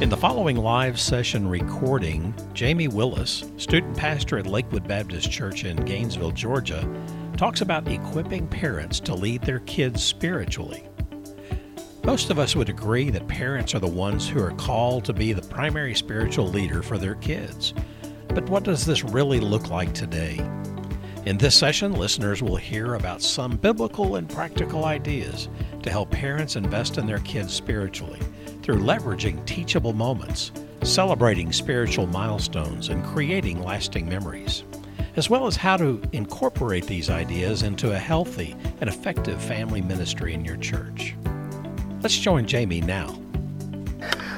In the following live session recording, Jamie Willis, student pastor at Lakewood Baptist Church in Gainesville, Georgia, talks about equipping parents to lead their kids spiritually. Most of us would agree that parents are the ones who are called to be the primary spiritual leader for their kids. But what does this really look like today? In this session, listeners will hear about some biblical and practical ideas to help parents invest in their kids spiritually through leveraging teachable moments, celebrating spiritual milestones, and creating lasting memories, as well as how to incorporate these ideas into a healthy and effective family ministry in your church. Let's join Jamie now.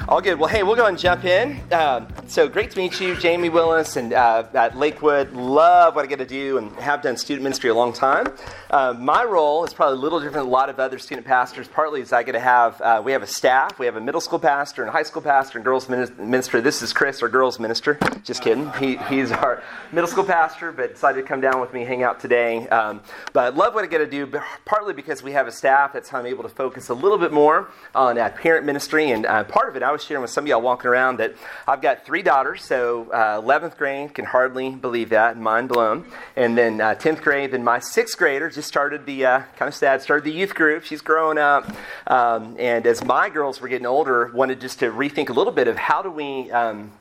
All good. Well, hey, we'll go and jump in. Uh, so great to meet you, Jamie Willis, and uh, at Lakewood. Love what I get to do and have done student ministry a long time. Uh, my role is probably a little different than a lot of other student pastors. Partly is I get to have uh, we have a staff. We have a middle school pastor and a high school pastor and girls minister. This is Chris, our girls minister. Just kidding. He, he's our middle school pastor, but decided to come down with me, hang out today. Um, but love what I get to do. Partly because we have a staff. That's how I'm able to focus a little bit more on uh, parent ministry. And uh, part of it, I was was sharing with some of y'all walking around that I've got three daughters. So uh, 11th grade, can hardly believe that, mind blown. And then uh, 10th grade, then my sixth grader just started the, uh, kind of sad, started the youth group. She's growing up. Um, and as my girls were getting older, wanted just to rethink a little bit of how do we um,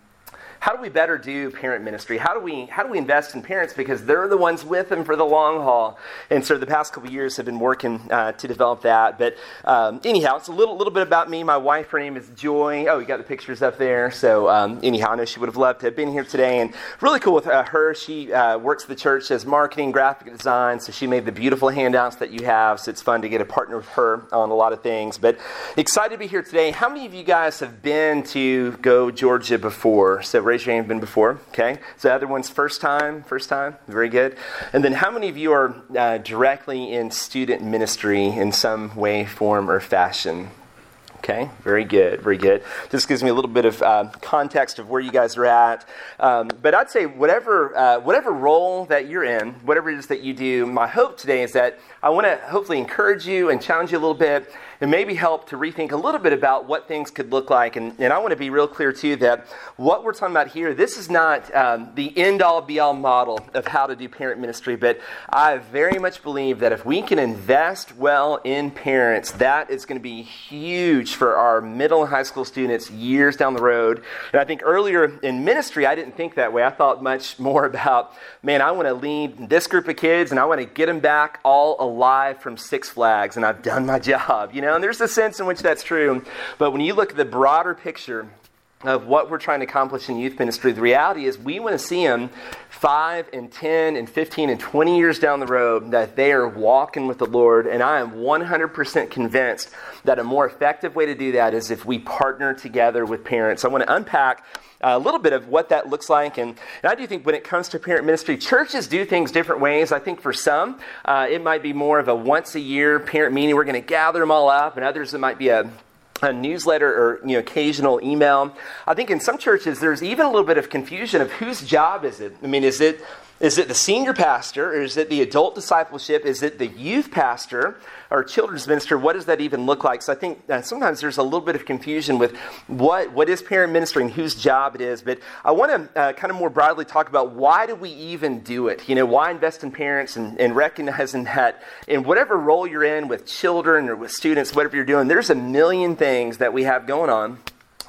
how do we better do parent ministry? How do we how do we invest in parents because they're the ones with them for the long haul? And so the past couple years have been working uh, to develop that. But um, anyhow, it's a little little bit about me. My wife, her name is Joy. Oh, you got the pictures up there. So um, anyhow, I know she would have loved to have been here today. And really cool with uh, her. She uh, works at the church as marketing, graphic design. So she made the beautiful handouts that you have. So it's fun to get a partner with her on a lot of things. But excited to be here today. How many of you guys have been to Go Georgia before? So raise your hand you've been before. Okay. So the other one's first time. First time. Very good. And then how many of you are uh, directly in student ministry in some way, form, or fashion? Okay, very good, very good. This gives me a little bit of uh, context of where you guys are at. Um, but I'd say whatever uh, whatever role that you're in, whatever it is that you do, my hope today is that I want to hopefully encourage you and challenge you a little bit and maybe help to rethink a little bit about what things could look like. And, and I want to be real clear, too, that what we're talking about here, this is not um, the end all be all model of how to do parent ministry, but I very much believe that if we can invest well in parents, that is going to be huge for our middle and high school students years down the road. And I think earlier in ministry, I didn't think that way. I thought much more about, man, I want to lead this group of kids and I want to get them back all alive from Six Flags, and I've done my job, you know? And there's a sense in which that's true. But when you look at the broader picture, of what we're trying to accomplish in youth ministry. The reality is, we want to see them five and 10 and 15 and 20 years down the road that they are walking with the Lord. And I am 100% convinced that a more effective way to do that is if we partner together with parents. I want to unpack a little bit of what that looks like. And, and, I do think when it comes to parent ministry, churches do things different ways. I think for some, uh, it might be more of a once a year parent meeting. We're going to gather them all up, and others, it might be a a newsletter or you know occasional email. I think in some churches there's even a little bit of confusion of whose job is it. I mean, is it is it the senior pastor, or is it the adult discipleship? Is it the youth pastor or children's minister? What does that even look like? So I think uh, sometimes there's a little bit of confusion with what, what is parent ministry and whose job it is. But I want to uh, kind of more broadly talk about why do we even do it? You know, why invest in parents and, and recognizing that in whatever role you're in with children or with students, whatever you're doing, there's a million things that we have going on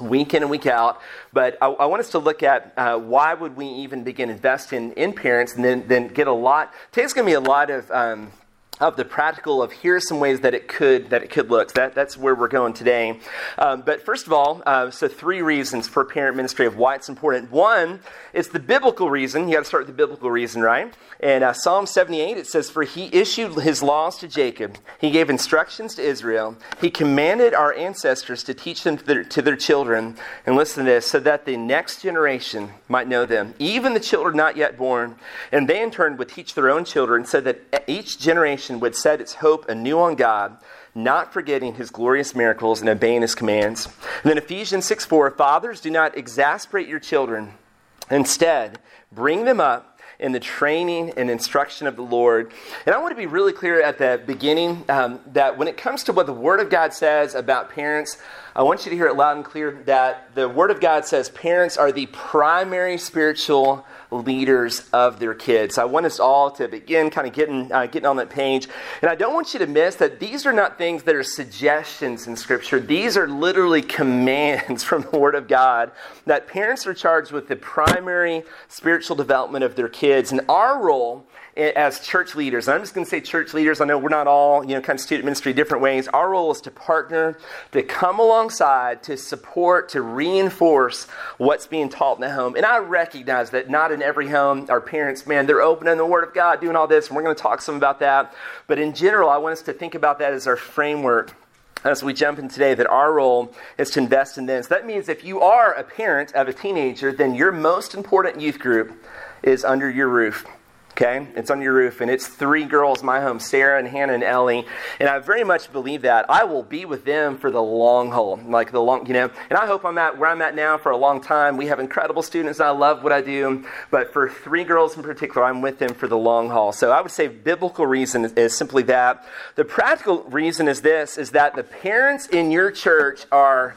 week in and week out. But I, I want us to look at uh, why would we even begin investing in parents and then, then get a lot. Today's going to be a lot of. Um, of the practical of here's some ways that it could that it could look. That, that's where we're going today. Um, but first of all, uh, so three reasons for parent ministry of why it's important. One it's the biblical reason. You got to start with the biblical reason, right? And uh, Psalm 78 it says, "For He issued His laws to Jacob. He gave instructions to Israel. He commanded our ancestors to teach them to their, to their children." And listen to this, so that the next generation might know them, even the children not yet born, and they in turn would teach their own children, so that each generation generation would set its hope anew on God, not forgetting his glorious miracles and obeying his commands. And then Ephesians 6 4 Fathers, do not exasperate your children. Instead, bring them up in the training and instruction of the Lord. And I want to be really clear at the beginning um, that when it comes to what the Word of God says about parents, I want you to hear it loud and clear that the Word of God says parents are the primary spiritual leaders of their kids. So I want us all to begin kind of getting, uh, getting on that page. And I don't want you to miss that these are not things that are suggestions in Scripture. These are literally commands from the Word of God that parents are charged with the primary spiritual development of their kids. And our role as church leaders, and I'm just going to say church leaders, I know we're not all, you know, kind of student ministry different ways. Our role is to partner, to come alongside, to support, to reinforce what's being taught in the home. And I recognize that not in every home our parents, man, they're opening the Word of God, doing all this, and we're going to talk some about that. But in general, I want us to think about that as our framework as we jump in today that our role is to invest in this. That means if you are a parent of a teenager, then your most important youth group is under your roof. Okay? It's on your roof, and it's three girls, my home, Sarah and Hannah and Ellie. And I very much believe that. I will be with them for the long haul. Like the long, you know, and I hope I'm at where I'm at now for a long time. We have incredible students, I love what I do. But for three girls in particular, I'm with them for the long haul. So I would say biblical reason is simply that. The practical reason is this is that the parents in your church are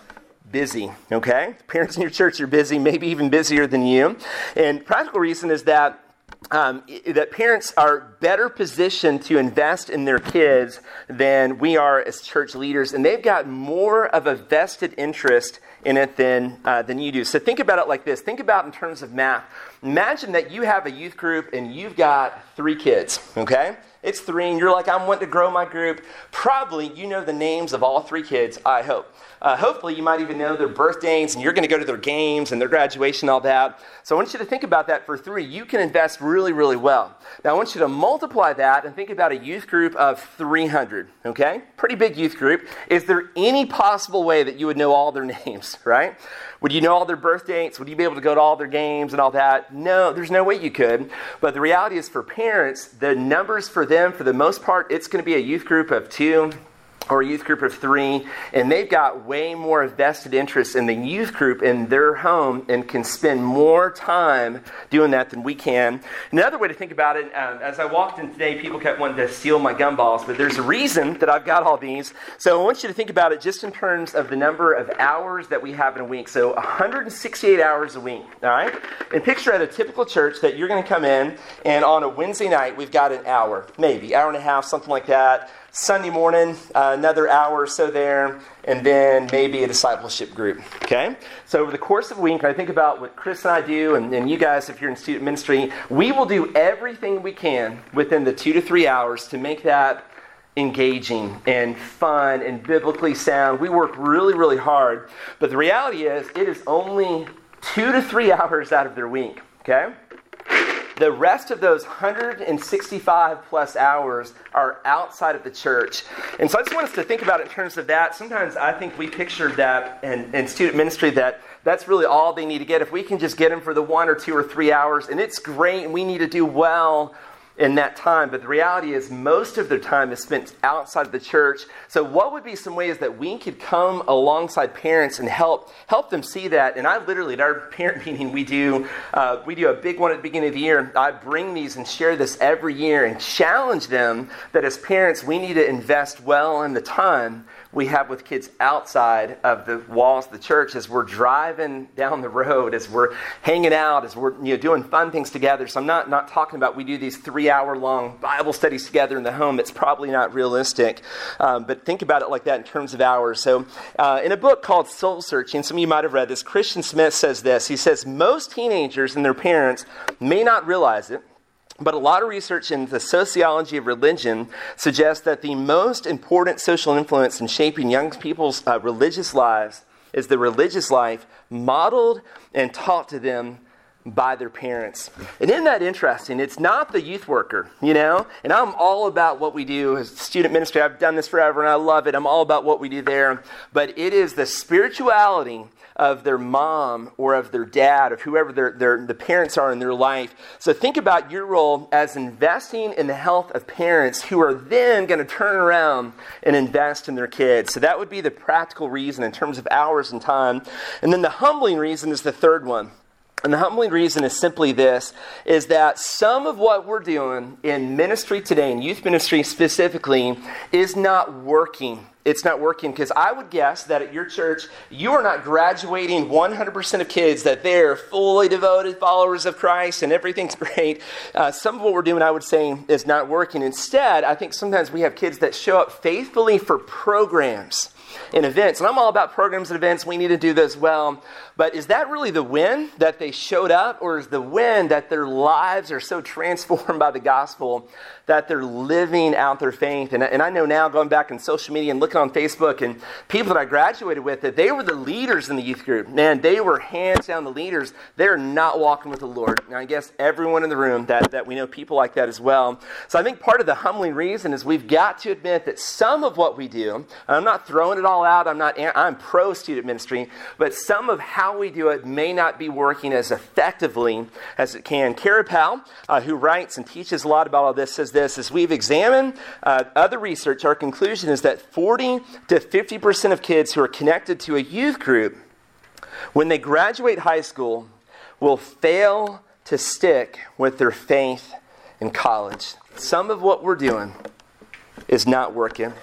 busy, okay? Parents in your church are busy, maybe even busier than you. And practical reason is that um, that parents are better positioned to invest in their kids than we are as church leaders, and they've got more of a vested interest in it than, uh, than you do. So think about it like this think about in terms of math. Imagine that you have a youth group and you've got three kids, okay? It's three, and you're like, I'm wanting to grow my group. Probably you know the names of all three kids, I hope. Uh, hopefully, you might even know their birthdays, and you're going to go to their games and their graduation, all that. So I want you to think about that for three. You can invest really, really well. Now, I want you to multiply that and think about a youth group of 300, okay? Pretty big youth group. Is there any possible way that you would know all their names, right? Would you know all their birth dates? Would you be able to go to all their games and all that? No, there's no way you could. But the reality is, for parents, the numbers for them, for the most part, it's going to be a youth group of two, or a youth group of three, and they've got way more vested interest in the youth group in their home and can spend more time doing that than we can. Another way to think about it, uh, as I walked in today, people kept wanting to steal my gumballs, but there's a reason that I've got all these. So I want you to think about it just in terms of the number of hours that we have in a week. So 168 hours a week, all right? And picture at a typical church that you're going to come in, and on a Wednesday night, we've got an hour, maybe, hour and a half, something like that Sunday morning, uh, another hour or so there, and then maybe a discipleship group. Okay? So, over the course of a week, I think about what Chris and I do, and, and you guys, if you're in student ministry, we will do everything we can within the two to three hours to make that engaging and fun and biblically sound. We work really, really hard, but the reality is, it is only two to three hours out of their week. Okay? The rest of those 165 plus hours are outside of the church. And so I just want us to think about it in terms of that. Sometimes I think we pictured that in, in student ministry that that's really all they need to get. If we can just get them for the one or two or three hours, and it's great, and we need to do well in that time, but the reality is most of their time is spent outside of the church. So, what would be some ways that we could come alongside parents and help help them see that? And I literally, at our parent meeting, we do uh, we do a big one at the beginning of the year. I bring these and share this every year and challenge them that as parents, we need to invest well in the time we have with kids outside of the walls of the church as we're driving down the road, as we're hanging out, as we're you know, doing fun things together. So I'm not, not talking about we do these three hour long Bible studies together in the home. It's probably not realistic. Um, but think about it like that in terms of hours. So uh, in a book called Soul Searching, some of you might have read this, Christian Smith says this. He says, Most teenagers and their parents may not realize it but a lot of research in the sociology of religion suggests that the most important social influence in shaping young people's uh, religious lives is the religious life modeled and taught to them by their parents. And isn't that interesting? It's not the youth worker, you know? And I'm all about what we do as student ministry. I've done this forever and I love it. I'm all about what we do there. But it is the spirituality of their mom or of their dad, of whoever their, their, the parents are in their life. So think about your role as investing in the health of parents who are then going to turn around and invest in their kids. So that would be the practical reason in terms of hours and time. And then the humbling reason is the third one. And the humbling reason is simply this is that some of what we're doing in ministry today, in youth ministry specifically, is not working. It's not working because I would guess that at your church, you are not graduating 100% of kids, that they're fully devoted followers of Christ and everything's great. Uh, some of what we're doing, I would say, is not working. Instead, I think sometimes we have kids that show up faithfully for programs and events. And I'm all about programs and events. We need to do this well. But is that really the win that they showed up, or is the win that their lives are so transformed by the gospel that they're living out their faith? And, and I know now, going back in social media and looking on Facebook, and people that I graduated with, that they were the leaders in the youth group. Man, they were hands down the leaders. They're not walking with the Lord. And I guess everyone in the room that, that we know people like that as well. So I think part of the humbling reason is we've got to admit that some of what we do, and I'm not throwing it all out, I'm not I'm pro student ministry, but some of how we do it may not be working as effectively as it can. Kara Powell, uh, who writes and teaches a lot about all this, says this As we've examined uh, other research, our conclusion is that 40 to 50% of kids who are connected to a youth group, when they graduate high school, will fail to stick with their faith in college. Some of what we're doing is not working.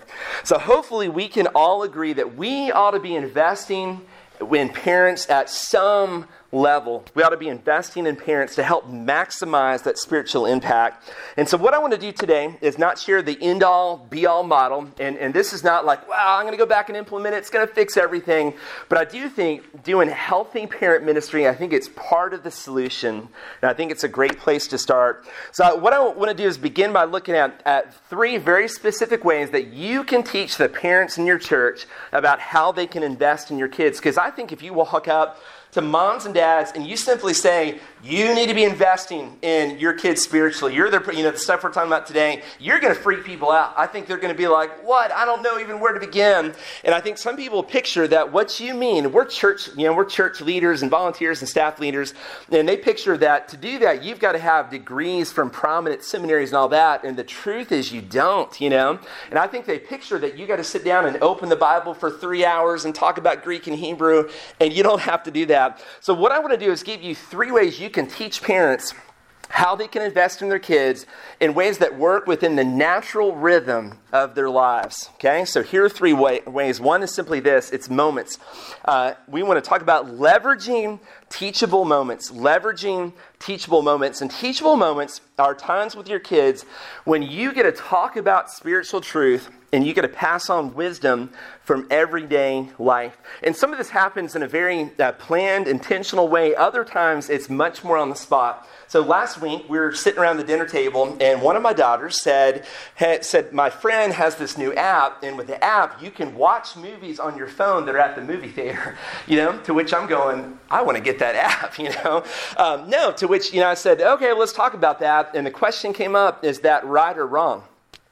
So, hopefully, we can all agree that we ought to be investing when parents at some level. We ought to be investing in parents to help maximize that spiritual impact. And so, what I want to do today is not share the end all, be all model. And, and this is not like, wow, I'm going to go back and implement it, it's going to fix everything. But I do think doing healthy parent ministry, I think it's part of the solution. And I think it's a great place to start. So, what I want to do is begin by looking at, at three very specific ways that you can teach the parents in your church about how they can invest in your kids. Because I think if you walk up, to moms and dads and you simply say, you need to be investing in your kids spiritually. You're the, you know, the stuff we're talking about today, you're going to freak people out. I think they're going to be like, what? I don't know even where to begin. And I think some people picture that what you mean, we're church, you know, we're church leaders and volunteers and staff leaders, and they picture that to do that, you've got to have degrees from prominent seminaries and all that. And the truth is you don't, you know? And I think they picture that you got to sit down and open the Bible for three hours and talk about Greek and Hebrew, and you don't have to do that. So what I want to do is give you three ways you can teach parents how they can invest in their kids in ways that work within the natural rhythm of their lives. Okay, so here are three way- ways. One is simply this it's moments. Uh, we want to talk about leveraging teachable moments, leveraging teachable moments. And teachable moments are times with your kids when you get to talk about spiritual truth and you get to pass on wisdom from everyday life. And some of this happens in a very uh, planned, intentional way. Other times, it's much more on the spot. So last week, we were sitting around the dinner table, and one of my daughters said, said, My friend has this new app, and with the app, you can watch movies on your phone that are at the movie theater. You know, to which I'm going, I want to get that app, you know. Um, no, to which, you know, I said, Okay, let's talk about that. And the question came up is that right or wrong?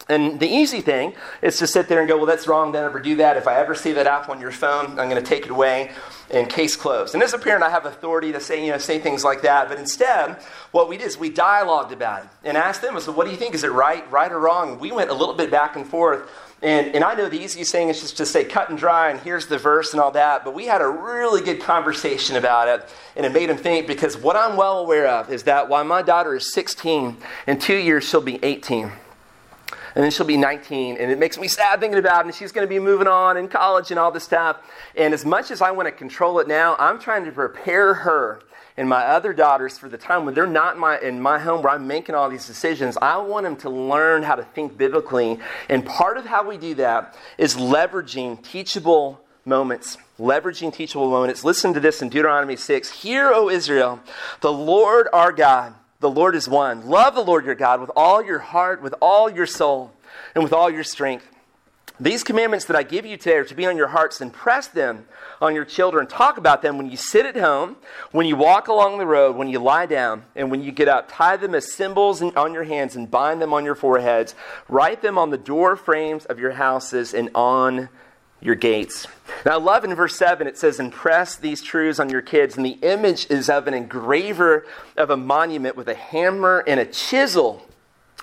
And the easy thing is to sit there and go, well, that's wrong. Don't ever do that. If I ever see that app on your phone, I'm going to take it away and case closed. And as a parent, I have authority to say, you know, say things like that. But instead, what we did is we dialogued about it and asked them, so what do you think? Is it right, right or wrong? We went a little bit back and forth. And, and I know the easiest thing is just to say cut and dry and here's the verse and all that, but we had a really good conversation about it and it made him think because what I'm well aware of is that while my daughter is 16, in two years she'll be 18 and then she'll be 19, and it makes me sad thinking about it, and she's going to be moving on in college and all this stuff. And as much as I want to control it now, I'm trying to prepare her and my other daughters for the time when they're not in my, in my home where I'm making all these decisions. I want them to learn how to think biblically. And part of how we do that is leveraging teachable moments. Leveraging teachable moments. Listen to this in Deuteronomy 6. Hear, O Israel, the Lord our God the Lord is one. Love the Lord your God with all your heart, with all your soul, and with all your strength. These commandments that I give you today are to be on your hearts and press them on your children. Talk about them when you sit at home, when you walk along the road, when you lie down, and when you get up. Tie them as symbols on your hands and bind them on your foreheads. Write them on the door frames of your houses and on your gates. Now, I love in verse 7, it says, Impress these truths on your kids. And the image is of an engraver of a monument with a hammer and a chisel.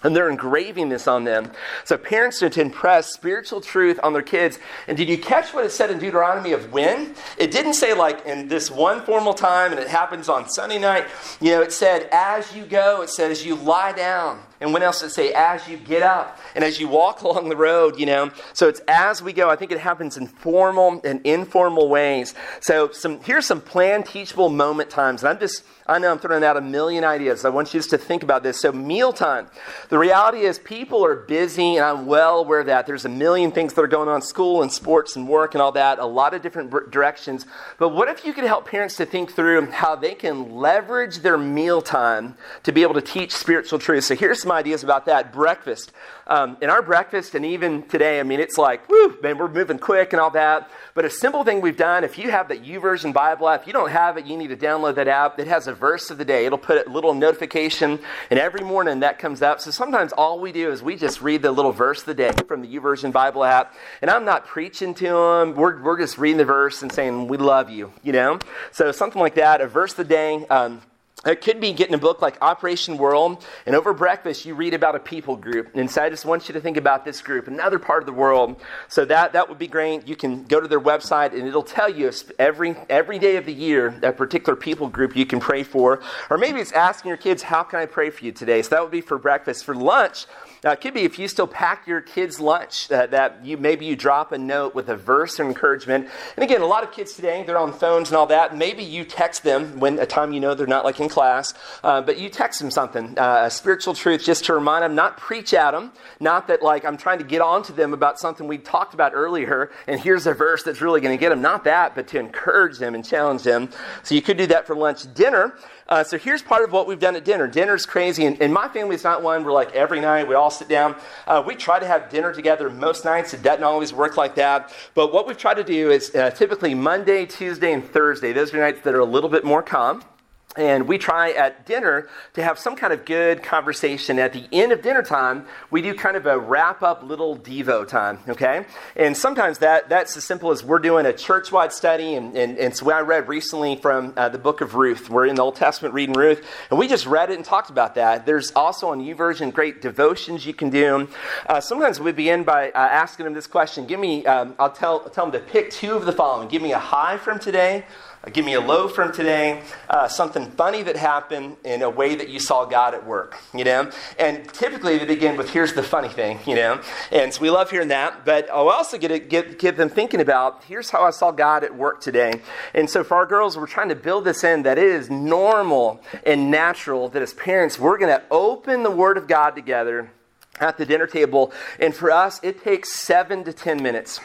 and they're engraving this on them. So parents are to impress spiritual truth on their kids. And did you catch what it said in Deuteronomy of when? It didn't say like in this one formal time and it happens on Sunday night. You know, it said as you go, it said as you lie down. And when else it say as you get up and as you walk along the road, you know? So it's as we go. I think it happens in formal and informal ways. So some here's some planned teachable moment times. And I'm just I know I'm throwing out a million ideas. I want you just to think about this. So, mealtime. The reality is, people are busy, and I'm well aware of that. There's a million things that are going on school and sports and work and all that, a lot of different directions. But what if you could help parents to think through how they can leverage their mealtime to be able to teach spiritual truths? So, here's some ideas about that. Breakfast. Um, in our breakfast, and even today, I mean, it's like, whoo, man, we're moving quick and all that. But a simple thing we've done, if you have that YouVersion Bible app, if you don't have it, you need to download that app. It has a verse of the day. It'll put a little notification, and every morning that comes up. So sometimes all we do is we just read the little verse of the day from the YouVersion Bible app. And I'm not preaching to them. We're, we're just reading the verse and saying, we love you, you know? So something like that, a verse of the day. Um, it could be getting a book like Operation World, and over breakfast you read about a people group. And so I just want you to think about this group, another part of the world. So that, that would be great. You can go to their website, and it'll tell you every, every day of the year a particular people group you can pray for. Or maybe it's asking your kids, How can I pray for you today? So that would be for breakfast. For lunch, uh, it could be if you still pack your kids' lunch, uh, that you maybe you drop a note with a verse of encouragement. And again, a lot of kids today, they're on phones and all that. Maybe you text them when a time you know they're not like in class, uh, but you text them something, uh, a spiritual truth, just to remind them, not preach at them, not that like I'm trying to get on to them about something we talked about earlier, and here's a verse that's really going to get them. Not that, but to encourage them and challenge them. So you could do that for lunch. Dinner, uh, so here's part of what we've done at dinner. Dinner's crazy, and, and my family's not one where like every night we all sit down. Uh, we try to have dinner together most nights. It doesn't always work like that. But what we've tried to do is uh, typically Monday, Tuesday, and Thursday. Those are nights that are a little bit more calm. And we try at dinner to have some kind of good conversation. At the end of dinner time, we do kind of a wrap up little Devo time, okay? And sometimes that, that's as simple as we're doing a church wide study. And, and, and so I read recently from uh, the book of Ruth. We're in the Old Testament reading Ruth, and we just read it and talked about that. There's also on YouVersion great devotions you can do. Uh, sometimes we begin by uh, asking them this question Give me, um, I'll tell, tell them to pick two of the following. Give me a high from today Give me a low from today, uh, something funny that happened in a way that you saw God at work, you know? And typically they begin with, here's the funny thing, you know? And so we love hearing that, but I'll also get, it, get, get them thinking about, here's how I saw God at work today. And so for our girls, we're trying to build this in that it is normal and natural that as parents, we're going to open the Word of God together at the dinner table. And for us, it takes seven to 10 minutes.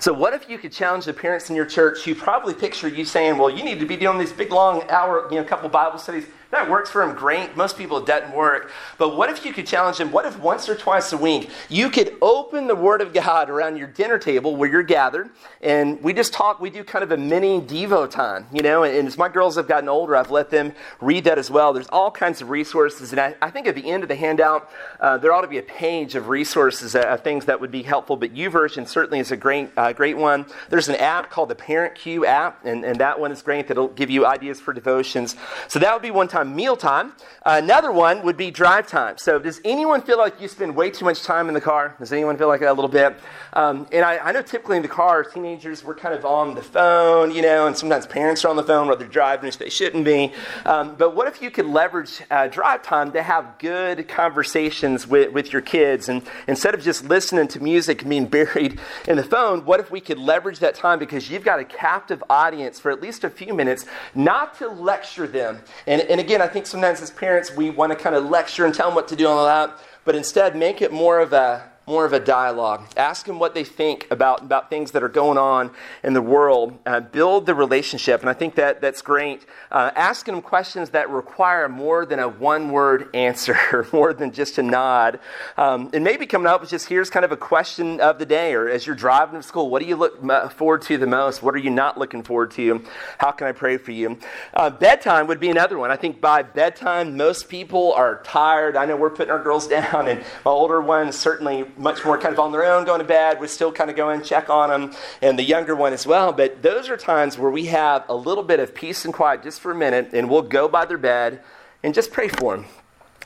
So, what if you could challenge the parents in your church who probably picture you saying, Well, you need to be doing these big, long hour, you know, couple Bible studies? That works for him great. Most people, it doesn't work. But what if you could challenge them? What if once or twice a week you could open the Word of God around your dinner table where you're gathered, and we just talk, we do kind of a mini Devo time, you know? And, as my girls have gotten older, I've let them read that as well. There's all kinds of resources, and I, I think at the end of the handout, uh, there ought to be a page of resources, uh, things that would be helpful. But YouVersion certainly is a great, uh, great one. There's an app called the Parent Cue app, and, and that one is great. That'll give you ideas for devotions. So that would be one time meal time. Uh, another one would be drive time. So, does anyone feel like you spend way too much time in the car? Does anyone feel like that a little bit? Um, and I, I, know typically in the car, teenagers, we're kind of on the phone, you know, and sometimes parents are on the phone while they're driving, which they shouldn't be. Um, but what if you could leverage uh, drive time to have good conversations with, with your kids? And instead of just listening to music and being buried in the phone, what if we could leverage that time because you've got a captive audience for at least a few minutes, not to lecture them? And, and again, again, I think sometimes as parents, we want to kind of lecture and tell them what to do and all that, but instead make it more of a more of a dialogue. Ask them what they think about, about things that are going on in the world. Uh, build the relationship, and I think that that's great. Uh, asking them questions that require more than a one word answer, more than just a nod. Um, and maybe coming up with just here's kind of a question of the day, or as you're driving to school, what do you look forward to the most? What are you not looking forward to? How can I pray for you? Uh, bedtime would be another one. I think by bedtime, most people are tired. I know we're putting our girls down, and my older ones certainly much more kind of on their own going to bed. We still kind of go and check on them, and the younger one as well. But those are times where we have a little bit of peace and quiet just for a minute, and we'll go by their bed and just pray for them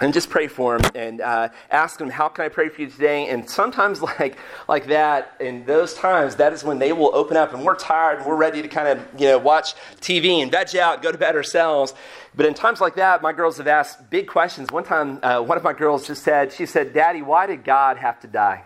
and just pray for them and uh, ask them how can i pray for you today? And sometimes like like that in those times that is when they will open up and we're tired and we're ready to kind of you know watch tv and veg out go to bed ourselves. But in times like that my girls have asked big questions. One time uh, one of my girls just said she said daddy why did god have to die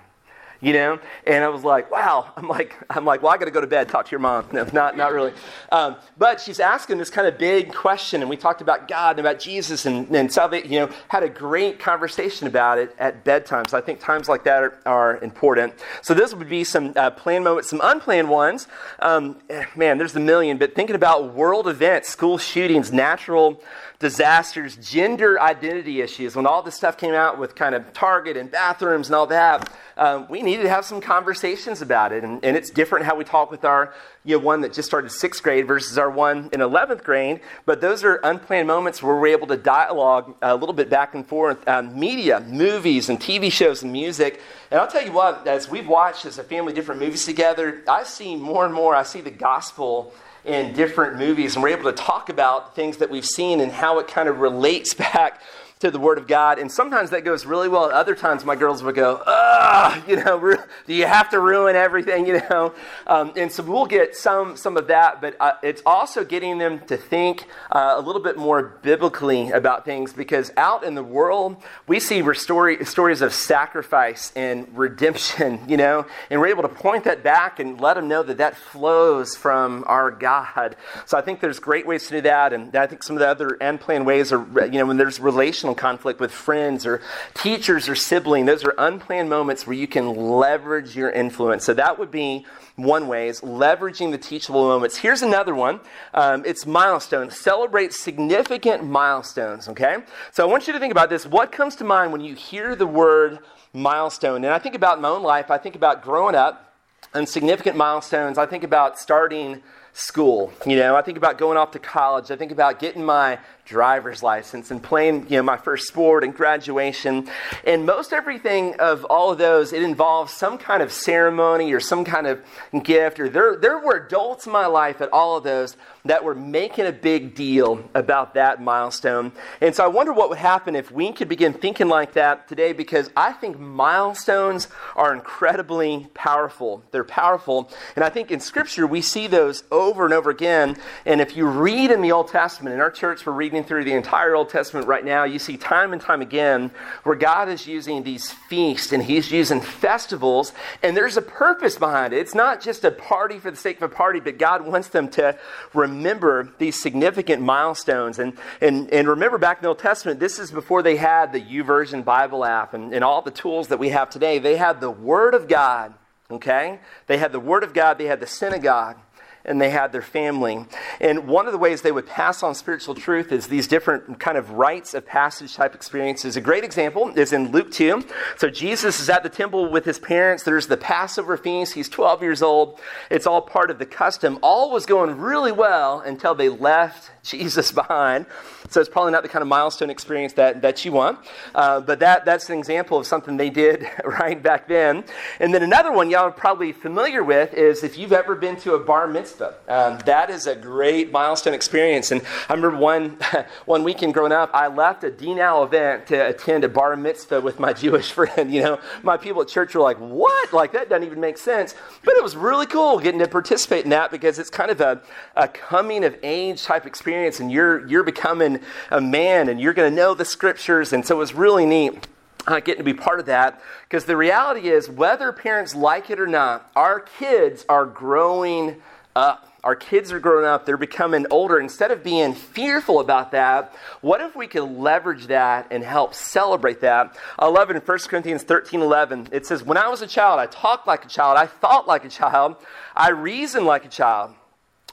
you know? And i was like wow. I'm like i'm like well i got to go to bed talk to your mom. No not not really. Um, but she's asking this kind of big question and we talked about god and about jesus and, and salvation you know had a great conversation about it at bedtime. So i think times like that are, are important. So this would be some uh, planned moments some unplanned ones. Um, man there's a million but thinking about world events school shootings natural disasters, gender identity issues, when all this stuff came out with kind of Target and bathrooms and all that, um, we needed to have some conversations about it. And, and, it's different how we talk with our you know, one that just started sixth grade versus our one in 11th grade. But those are unplanned moments where we're able to dialogue a little bit back and forth. Um, media, movies, and TV shows and music. And I'll tell you what, as we've watched as a family different movies together, I see more and more, I see the gospel in different movies, and we're able to talk about things that we've seen and how it kind of relates back to the Word of God. And sometimes that goes really well. Other times my girls would go, ah, you know, do you have to ruin everything, you know? Um, and so we'll get some, some of that, but uh, it's also getting them to think uh, a little bit more biblically about things because out in the world, we see story, stories of sacrifice and redemption, you know, and we're able to point that back and let them know that that flows from our God. So I think there's great ways to do that. And I think some of the other unplanned ways are, you know, when there's relational relational conflict with friends or teachers or sibling. Those are unplanned moments where you can leverage your influence. So that would be one way is leveraging the teachable moments. Here's another one. Um, it's milestones. Celebrate significant milestones. Okay. So I want you to think about this. What comes to mind when you hear the word milestone? And I think about my own life. I think about growing up and significant milestones. I think about starting school. You know, I think about going off to college. I think about getting my driver's license and playing, you know, my first sport and graduation. And most everything of all of those, it involves some kind of ceremony or some kind of gift. Or there, there were adults in my life at all of those that were making a big deal about that milestone. And so I wonder what would happen if we could begin thinking like that today because I think milestones are incredibly powerful. They're powerful. And I think in Scripture we see those over and over again. And if you read in the Old Testament, in our church, we're reading through the entire Old Testament right now, you see time and time again where God is using these feasts and He's using festivals, and there's a purpose behind it. It's not just a party for the sake of a party, but God wants them to remember these significant milestones. And, and, and remember back in the Old Testament, this is before they had the YouVersion Bible app and, and all the tools that we have today. They had the Word of God, okay? They had the Word of God, they had the synagogue and they had their family. And one of the ways they would pass on spiritual truth is these different kind of rites of passage type experiences. A great example is in Luke 2. So Jesus is at the temple with his parents. There's the Passover feast. He's 12 years old. It's all part of the custom. All was going really well until they left Jesus behind. So it's probably not the kind of milestone experience that, that you want. Uh, but that, that's an example of something they did right back then. And then another one y'all are probably familiar with is if you've ever been to a bar mitzvah. Um, that is a great milestone experience. And I remember one, one weekend growing up, I left a D-Now event to attend a bar mitzvah with my Jewish friend. You know, my people at church were like, what? Like, that doesn't even make sense. But it was really cool getting to participate in that because it's kind of a, a coming of age type experience and you're, you're becoming a man and you're going to know the scriptures. And so it was really neat. Uh, getting to be part of that because the reality is whether parents like it or not our kids are growing up our kids are growing up, they're becoming older. Instead of being fearful about that, what if we could leverage that and help celebrate that? I love it in 1 Corinthians 13 11. It says, When I was a child, I talked like a child, I thought like a child, I reasoned like a child.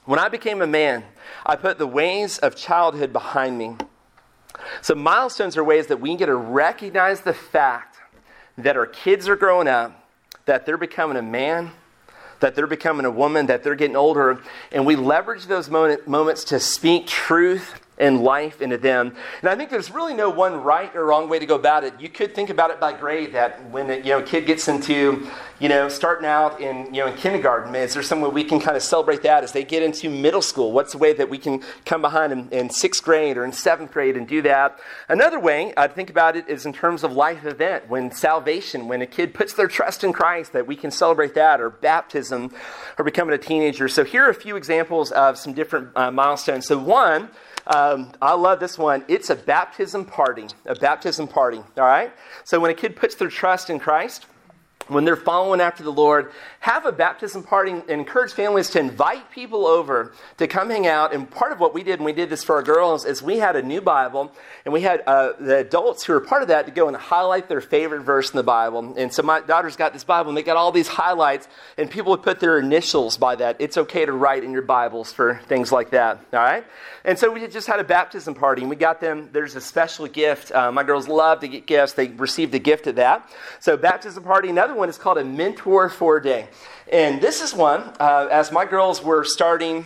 When I became a man, I put the ways of childhood behind me. So, milestones are ways that we get to recognize the fact that our kids are growing up, that they're becoming a man, that they're becoming a woman, that they're getting older, and we leverage those moment, moments to speak truth and life into them. And I think there's really no one right or wrong way to go about it. You could think about it by grade that when a you know, kid gets into you know, starting out in, you know, in kindergarten, is there some way we can kind of celebrate that as they get into middle school? What's the way that we can come behind in, in sixth grade or in seventh grade and do that? Another way I think about it is in terms of life event, when salvation, when a kid puts their trust in Christ, that we can celebrate that, or baptism, or becoming a teenager. So here are a few examples of some different uh, milestones. So one, um, I love this one. It's a baptism party. A baptism party. All right? So when a kid puts their trust in Christ, when they're following after the Lord, have a baptism party and encourage families to invite people over to come hang out. And part of what we did, and we did this for our girls, is we had a new Bible, and we had uh, the adults who were part of that to go and highlight their favorite verse in the Bible. And so my daughters got this Bible, and they got all these highlights, and people would put their initials by that. It's okay to write in your Bibles for things like that, all right? And so we just had a baptism party, and we got them, there's a special gift. Uh, my girls love to get gifts. They received a gift of that. So, baptism party. Another one is called a mentor for a day. And this is one, uh, as my girls were starting.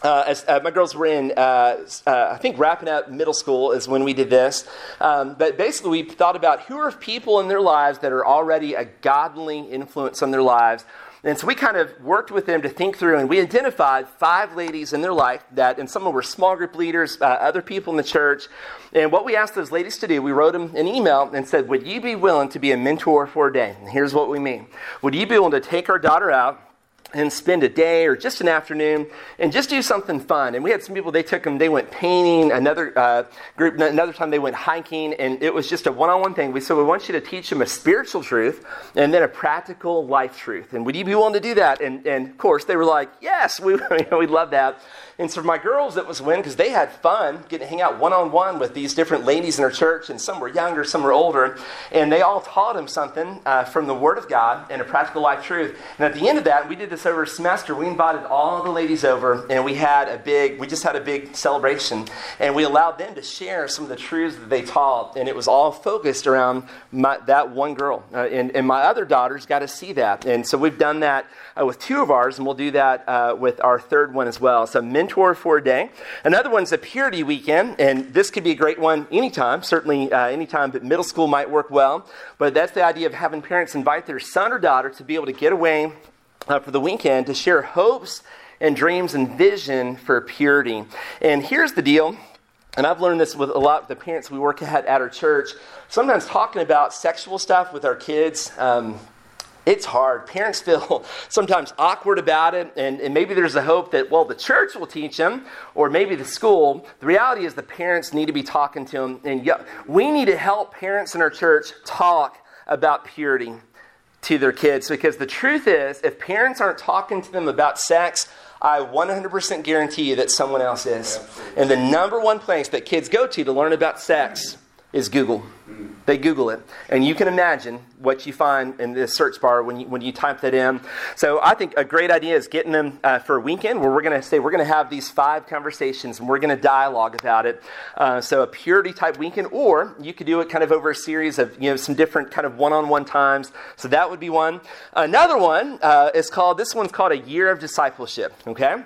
Uh, as uh, my girls were in, uh, uh, I think wrapping up middle school is when we did this. Um, but basically, we thought about who are people in their lives that are already a godly influence on their lives and so we kind of worked with them to think through, and we identified five ladies in their life that, and some of them were small group leaders, uh, other people in the church. And what we asked those ladies to do, we wrote them an email and said, Would you be willing to be a mentor for a day? And here's what we mean Would you be willing to take our daughter out? And spend a day or just an afternoon and just do something fun. And we had some people, they took them, they went painting, another uh, group, another time they went hiking, and it was just a one on one thing. We said, We want you to teach them a spiritual truth and then a practical life truth. And would you be willing to do that? And, and of course, they were like, Yes, we, we love that. And so for my girls, it was win because they had fun getting to hang out one on one with these different ladies in our church, and some were younger, some were older, and they all taught them something uh, from the Word of God and a practical life truth. And at the end of that, we did this over a semester. We invited all the ladies over, and we had a big, we just had a big celebration, and we allowed them to share some of the truths that they taught, and it was all focused around my, that one girl. Uh, and, and my other daughters got to see that, and so we've done that uh, with two of ours, and we'll do that uh, with our third one as well. So mentor for a day. Another one's a purity weekend, and this could be a great one anytime, certainly uh, anytime, but middle school might work well. But that's the idea of having parents invite their son or daughter to be able to get away uh, for the weekend to share hopes and dreams and vision for purity. And here's the deal. And I've learned this with a lot of the parents we work at at our church. Sometimes talking about sexual stuff with our kids, um, it's hard. Parents feel sometimes awkward about it, and, and, maybe there's a hope that, well, the church will teach them, or maybe the school. The reality is the parents need to be talking to them, and we need to help parents in our church talk about purity to their kids because the truth is, if parents aren't talking to them about sex, I 100% guarantee you that someone else is. And the number one place that kids go to to learn about sex is Google. They Google it. And you can imagine what you find in the search bar when you, when you type that in. So I think a great idea is getting them uh, for a weekend where we're going to say we're going to have these five conversations and we're going to dialogue about it. Uh, so a purity type weekend, or you could do it kind of over a series of you know some different kind of one-on-one times. So that would be one. Another one uh, is called this one's called a year of discipleship. Okay.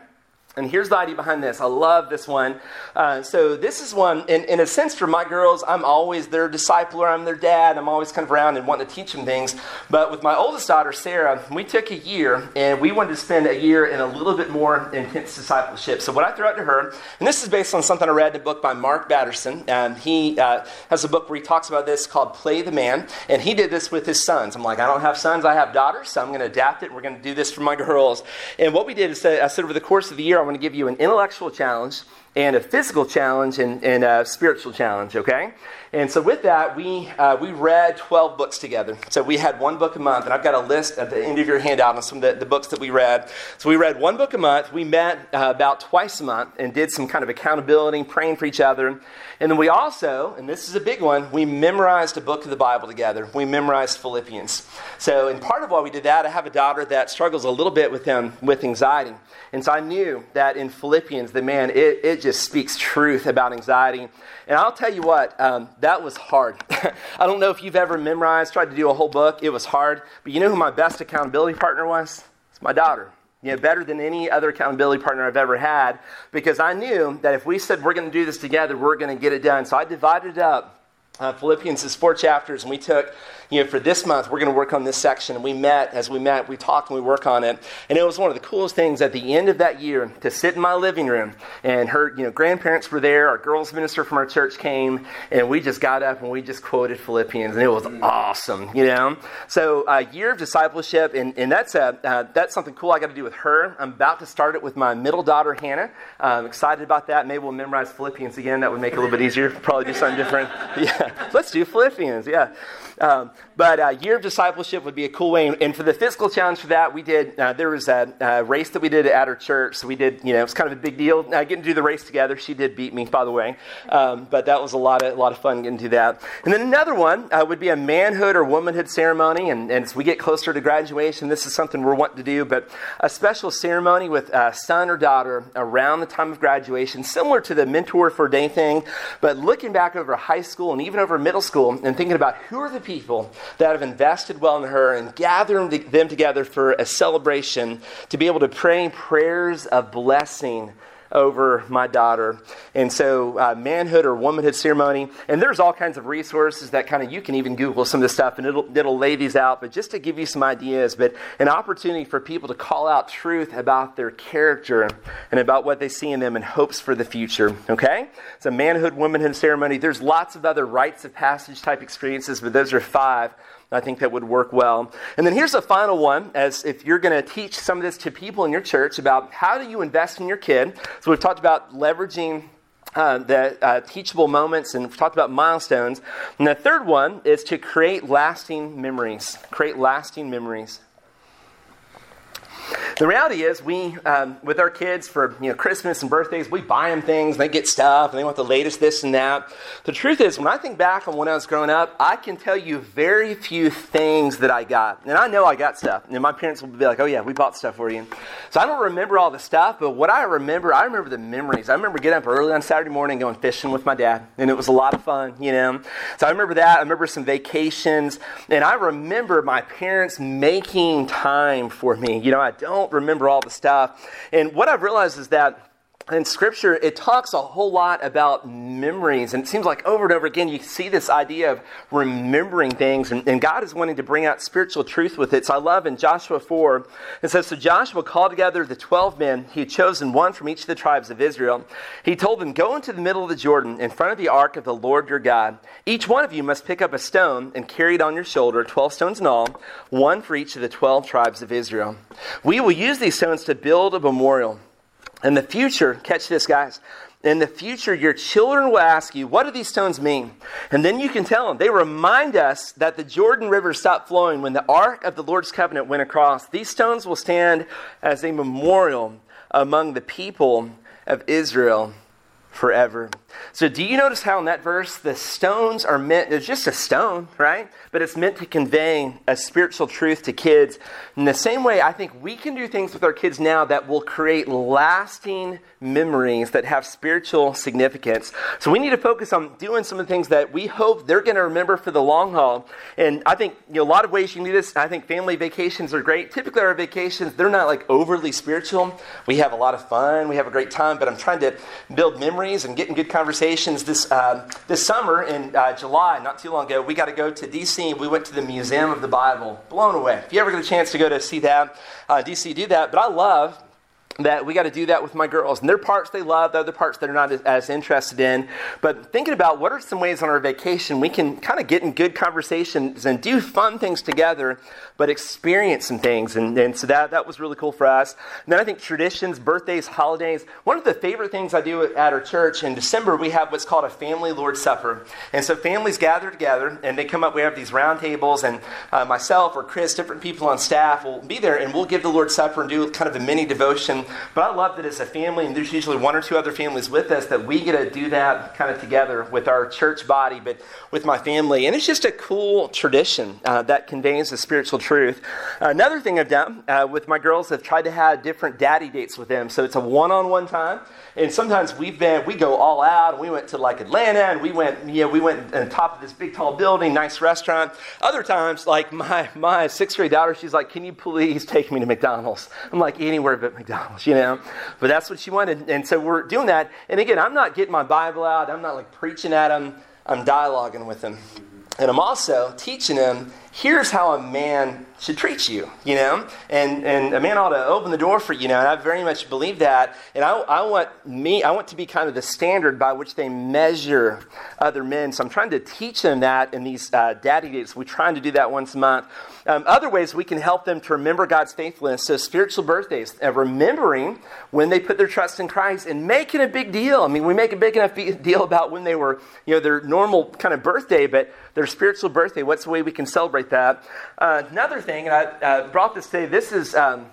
And here's the idea behind this. I love this one. Uh, so, this is one, in, in a sense, for my girls, I'm always their discipler. I'm their dad. I'm always kind of around and wanting to teach them things. But with my oldest daughter, Sarah, we took a year and we wanted to spend a year in a little bit more intense discipleship. So, what I threw out to her, and this is based on something I read in a book by Mark Batterson. And he uh, has a book where he talks about this called Play the Man. And he did this with his sons. I'm like, I don't have sons, I have daughters. So, I'm going to adapt it. We're going to do this for my girls. And what we did is, say, I said over the course of the year, I want to give you an intellectual challenge and a physical challenge and, and a spiritual challenge, okay? And so with that, we, uh, we read 12 books together. So we had one book a month, and I've got a list at the end of your handout on some of the, the books that we read. So we read one book a month. We met uh, about twice a month and did some kind of accountability, praying for each other. And then we also, and this is a big one, we memorized a book of the Bible together. We memorized Philippians. So, and part of why we did that, I have a daughter that struggles a little bit with, them, with anxiety. And so I knew that in Philippians, the man, it, it just speaks truth about anxiety. And I'll tell you what, um, that was hard. I don't know if you've ever memorized, tried to do a whole book. It was hard. But you know who my best accountability partner was? It's my daughter. You know, better than any other accountability partner I've ever had because I knew that if we said we're going to do this together, we're going to get it done. So I divided it up uh, Philippians is four chapters, and we took, you know, for this month, we're going to work on this section. And we met, as we met, we talked and we work on it. And it was one of the coolest things at the end of that year to sit in my living room. And her, you know, grandparents were there. Our girls' minister from our church came, and we just got up and we just quoted Philippians, and it was awesome, you know. So, a uh, year of discipleship, and, and that's a, uh, that's something cool I got to do with her. I'm about to start it with my middle daughter Hannah. I'm excited about that. Maybe we'll memorize Philippians again. That would make it a little bit easier. Probably do something different. Yeah. Let's do Philippians. Yeah. Um, but uh, year of discipleship would be a cool way. And for the physical challenge for that, we did, uh, there was a, a, race that we did at our church. So we did, you know, it was kind of a big deal uh, getting to do the race together. She did beat me, by the way. Um, but that was a lot of, a lot of fun getting to do that. And then another one uh, would be a manhood or womanhood ceremony. And, and, as we get closer to graduation, this is something we're wanting to do. But a special ceremony with a son or daughter around the time of graduation, similar to the mentor for day thing, but looking back over high school and even over middle school and thinking about who are the people that have invested well in her and gathering them together for a celebration to be able to pray prayers of blessing over my daughter. And so, uh, manhood or womanhood ceremony. And there's all kinds of resources that kind of you can even Google some of this stuff and it'll, it'll lay these out. But just to give you some ideas, but an opportunity for people to call out truth about their character and about what they see in them and hopes for the future. Okay? A manhood, womanhood ceremony. There's lots of other rites of passage type experiences, but those are five. I think that would work well. And then here's a final one as if you're going to teach some of this to people in your church about how do you invest in your kid. So we've talked about leveraging uh, the uh, teachable moments and we've talked about milestones. And the third one is to create lasting memories. Create lasting memories. The reality is, we, um, with our kids for you know, Christmas and birthdays, we buy them things, they get stuff, and they want the latest this and that. The truth is, when I think back on when I was growing up, I can tell you very few things that I got. And I know I got stuff. And my parents will be like, oh, yeah, we bought stuff for you. So I don't remember all the stuff, but what I remember, I remember the memories. I remember getting up early on Saturday morning going fishing with my dad, and it was a lot of fun, you know. So I remember that. I remember some vacations, and I remember my parents making time for me. You know, I don't remember all the stuff. And what I've realized is that in scripture it talks a whole lot about memories. And it seems like over and over again you see this idea of remembering things. And, and, god is wanting to bring out spiritual truth with it. So i love in joshua 4 it says so joshua called together the 12 men he had chosen one from each of the tribes of israel. He told them go into the middle of the jordan in front of the ark of the lord your god. Each one of you must pick up a stone and carry it on your shoulder 12 stones in all one for each of the 12 tribes of israel. We will use these stones to build a memorial in the future, catch this, guys. In the future, your children will ask you, What do these stones mean? And then you can tell them. They remind us that the Jordan River stopped flowing when the Ark of the Lord's covenant went across. These stones will stand as a memorial among the people of Israel forever. So, do you notice how in that verse the stones are meant, it's just a stone, right? But it's meant to convey a spiritual truth to kids. In the same way, I think we can do things with our kids now that will create lasting memories that have spiritual significance. So, we need to focus on doing some of the things that we hope they're going to remember for the long haul. And I think you know, a lot of ways you can do this. I think family vacations are great. Typically, our vacations, they're not like overly spiritual. We have a lot of fun, we have a great time, but I'm trying to build memories and get in good conversation conversations this, uh, this summer in uh, July, not too long ago. We got to go to DC. We went to the Museum of the Bible. Blown away. If you ever get a chance to go to see that, uh, DC, do that. But I love that we got to do that with my girls. And there are parts they love, the other parts they're not as, as, interested in. But thinking about what are some ways on our vacation we can kind of get in good conversations and do fun things together, but experience some things. And, and so that, that was really cool for us. And then I think traditions, birthdays, holidays. One of the favorite things I do at our church in December, we have what's called a family Lord's Supper. And so families gather together and they come up, we have these round tables, and uh, myself or Chris, different people on staff will be there and we'll give the Lord's Supper and do kind of a mini devotion but I love that as a family, and there's usually one or two other families with us, that we get to do that kind of together with our church body, but with my family. And it's just a cool tradition uh, that conveys the spiritual truth. Another thing I've done uh, with my girls, I've tried to have different daddy dates with them. So it's a one on one time. And sometimes we've been, we go all out, and we went to like Atlanta, and we went, yeah, we went on top of this big tall building, nice restaurant. Other times, like my, my sixth grade daughter, she's like, can you please take me to McDonald's? I'm like, anywhere but McDonald's, you know? But that's what she wanted. And so we're doing that. And again, I'm not getting my Bible out, I'm not like preaching at them. I'm dialoguing with them. And I'm also teaching them here's how a man should treat you, you know? And, and a man ought to open the door for you, know? And I very much believe that. And I, I want me, I want to be kind of the standard by which they measure other men. So I'm trying to teach them that in these uh, daddy dates. We're trying to do that once a month. Um, other ways we can help them to remember God's faithfulness. So spiritual birthdays, uh, remembering when they put their trust in Christ and making a big deal. I mean, we make a big enough deal about when they were, you know, their normal kind of birthday, but their spiritual birthday, what's the way we can celebrate that? Uh, another thing, and I uh, brought this today, this is. Um,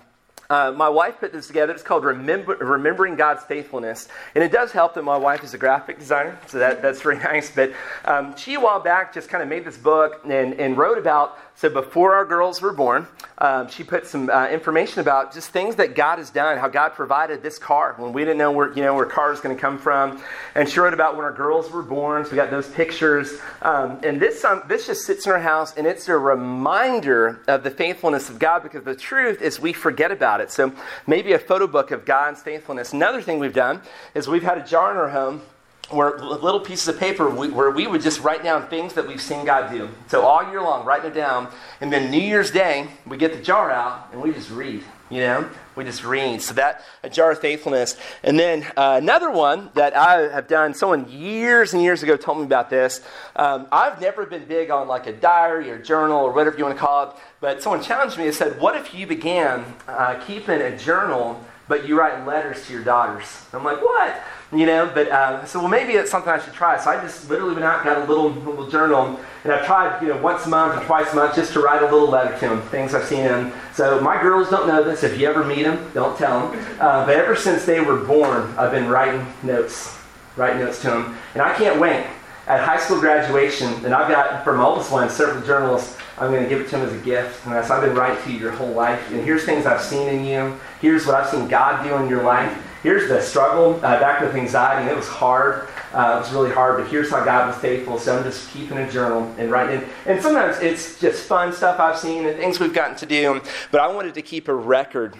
uh, my wife put this together. It's called Remember, Remembering God's Faithfulness. And it does help that my wife is a graphic designer, so that, that's very nice. But um, she, a while back, just kind of made this book and, and wrote about so before our girls were born, um, she put some uh, information about just things that God has done, how God provided this car when we didn't know where you know where car was going to come from, and she wrote about when our girls were born. So we got those pictures, um, and this um, this just sits in our house, and it's a reminder of the faithfulness of God because the truth is we forget about it. So maybe a photo book of God's faithfulness. Another thing we've done is we've had a jar in our home where little pieces of paper where we would just write down things that we've seen God do. So all year long, writing it down. And then New Year's Day, we get the jar out and we just read, you know? We just read. So that, a jar of faithfulness. And then uh, another one that I have done, someone years and years ago told me about this. Um, I've never been big on like a diary or journal or whatever you want to call it. But someone challenged me and said, what if you began uh, keeping a journal, but you write letters to your daughters? I'm like, what? you know. But uh, so well, maybe it's something I should try. So I just literally went out, and got a little little journal, and I've tried, you know, once a month or twice a month just to write a little letter to them, things I've seen them. So my girls don't know this. If you ever meet them, don't tell them. Uh, but ever since they were born, I've been writing notes, writing notes to them, and I can't wait. At high school graduation, and I've got from oldest one several journals. I'm going to give it to them as a gift. And so I've been writing to you your whole life. And here's things I've seen in you. Here's what I've seen God do in your life here's the struggle uh, back with anxiety. And it was hard. Uh, it was really hard, but here's how God was faithful. So I'm just keeping a journal and writing. And sometimes it's just fun stuff I've seen and things we've gotten to do. But I wanted to keep a record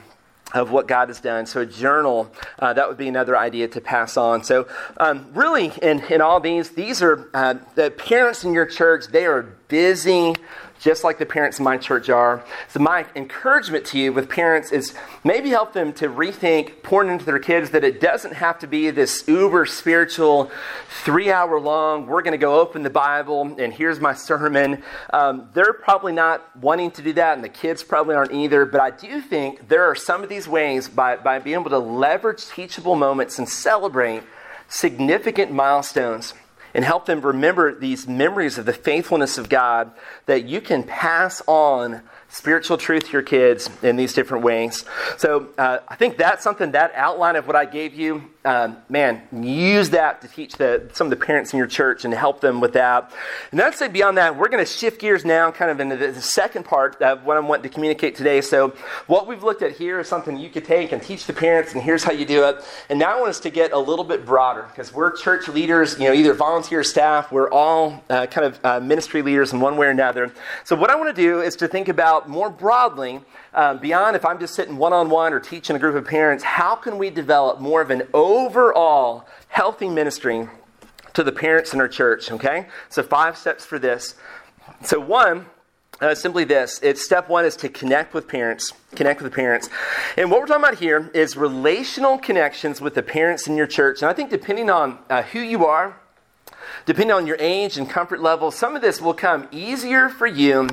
of what God has done. So, a journal, uh, that would be another idea to pass on. So, um, really, in, in all these, these are uh, the parents in your church, they are busy just like the parents in my church are. So, my encouragement to you with parents is maybe help them to rethink pouring into their kids that it doesn't have to be this uber spiritual, three hour long, we're going to go open the Bible and here's my sermon. Um, they're probably not wanting to do that, and the kids probably aren't either. But I do think there are some of these ways by, by being able to leverage teachable moments and celebrate significant milestones and help them remember these memories of the faithfulness of God that you can pass on spiritual truth to your kids in these different ways. So uh, I think that's something, that outline of what I gave you, um, man, use that to teach the, some of the parents in your church and help them with that. And I'd say beyond that, we're going to shift gears now kind of into the, the second part of what I'm wanting to communicate today. So what we've looked at here is something you could take and teach the parents, and here's how you do it. And now I want us to get a little bit broader because we're church leaders, you know, either volunteer staff, we're all uh, kind of uh, ministry leaders in one way or another. So what I want to do is to think about more broadly, uh, beyond if I'm just sitting one on one or teaching a group of parents, how can we develop more of an overall healthy ministry to the parents in our church? Okay? So, five steps for this. So, one, uh, simply this it's step one is to connect with parents connect with the parents and what we're talking about here is relational connections with the parents in your church and i think depending on uh, who you are depending on your age and comfort level, some of this will come easier for you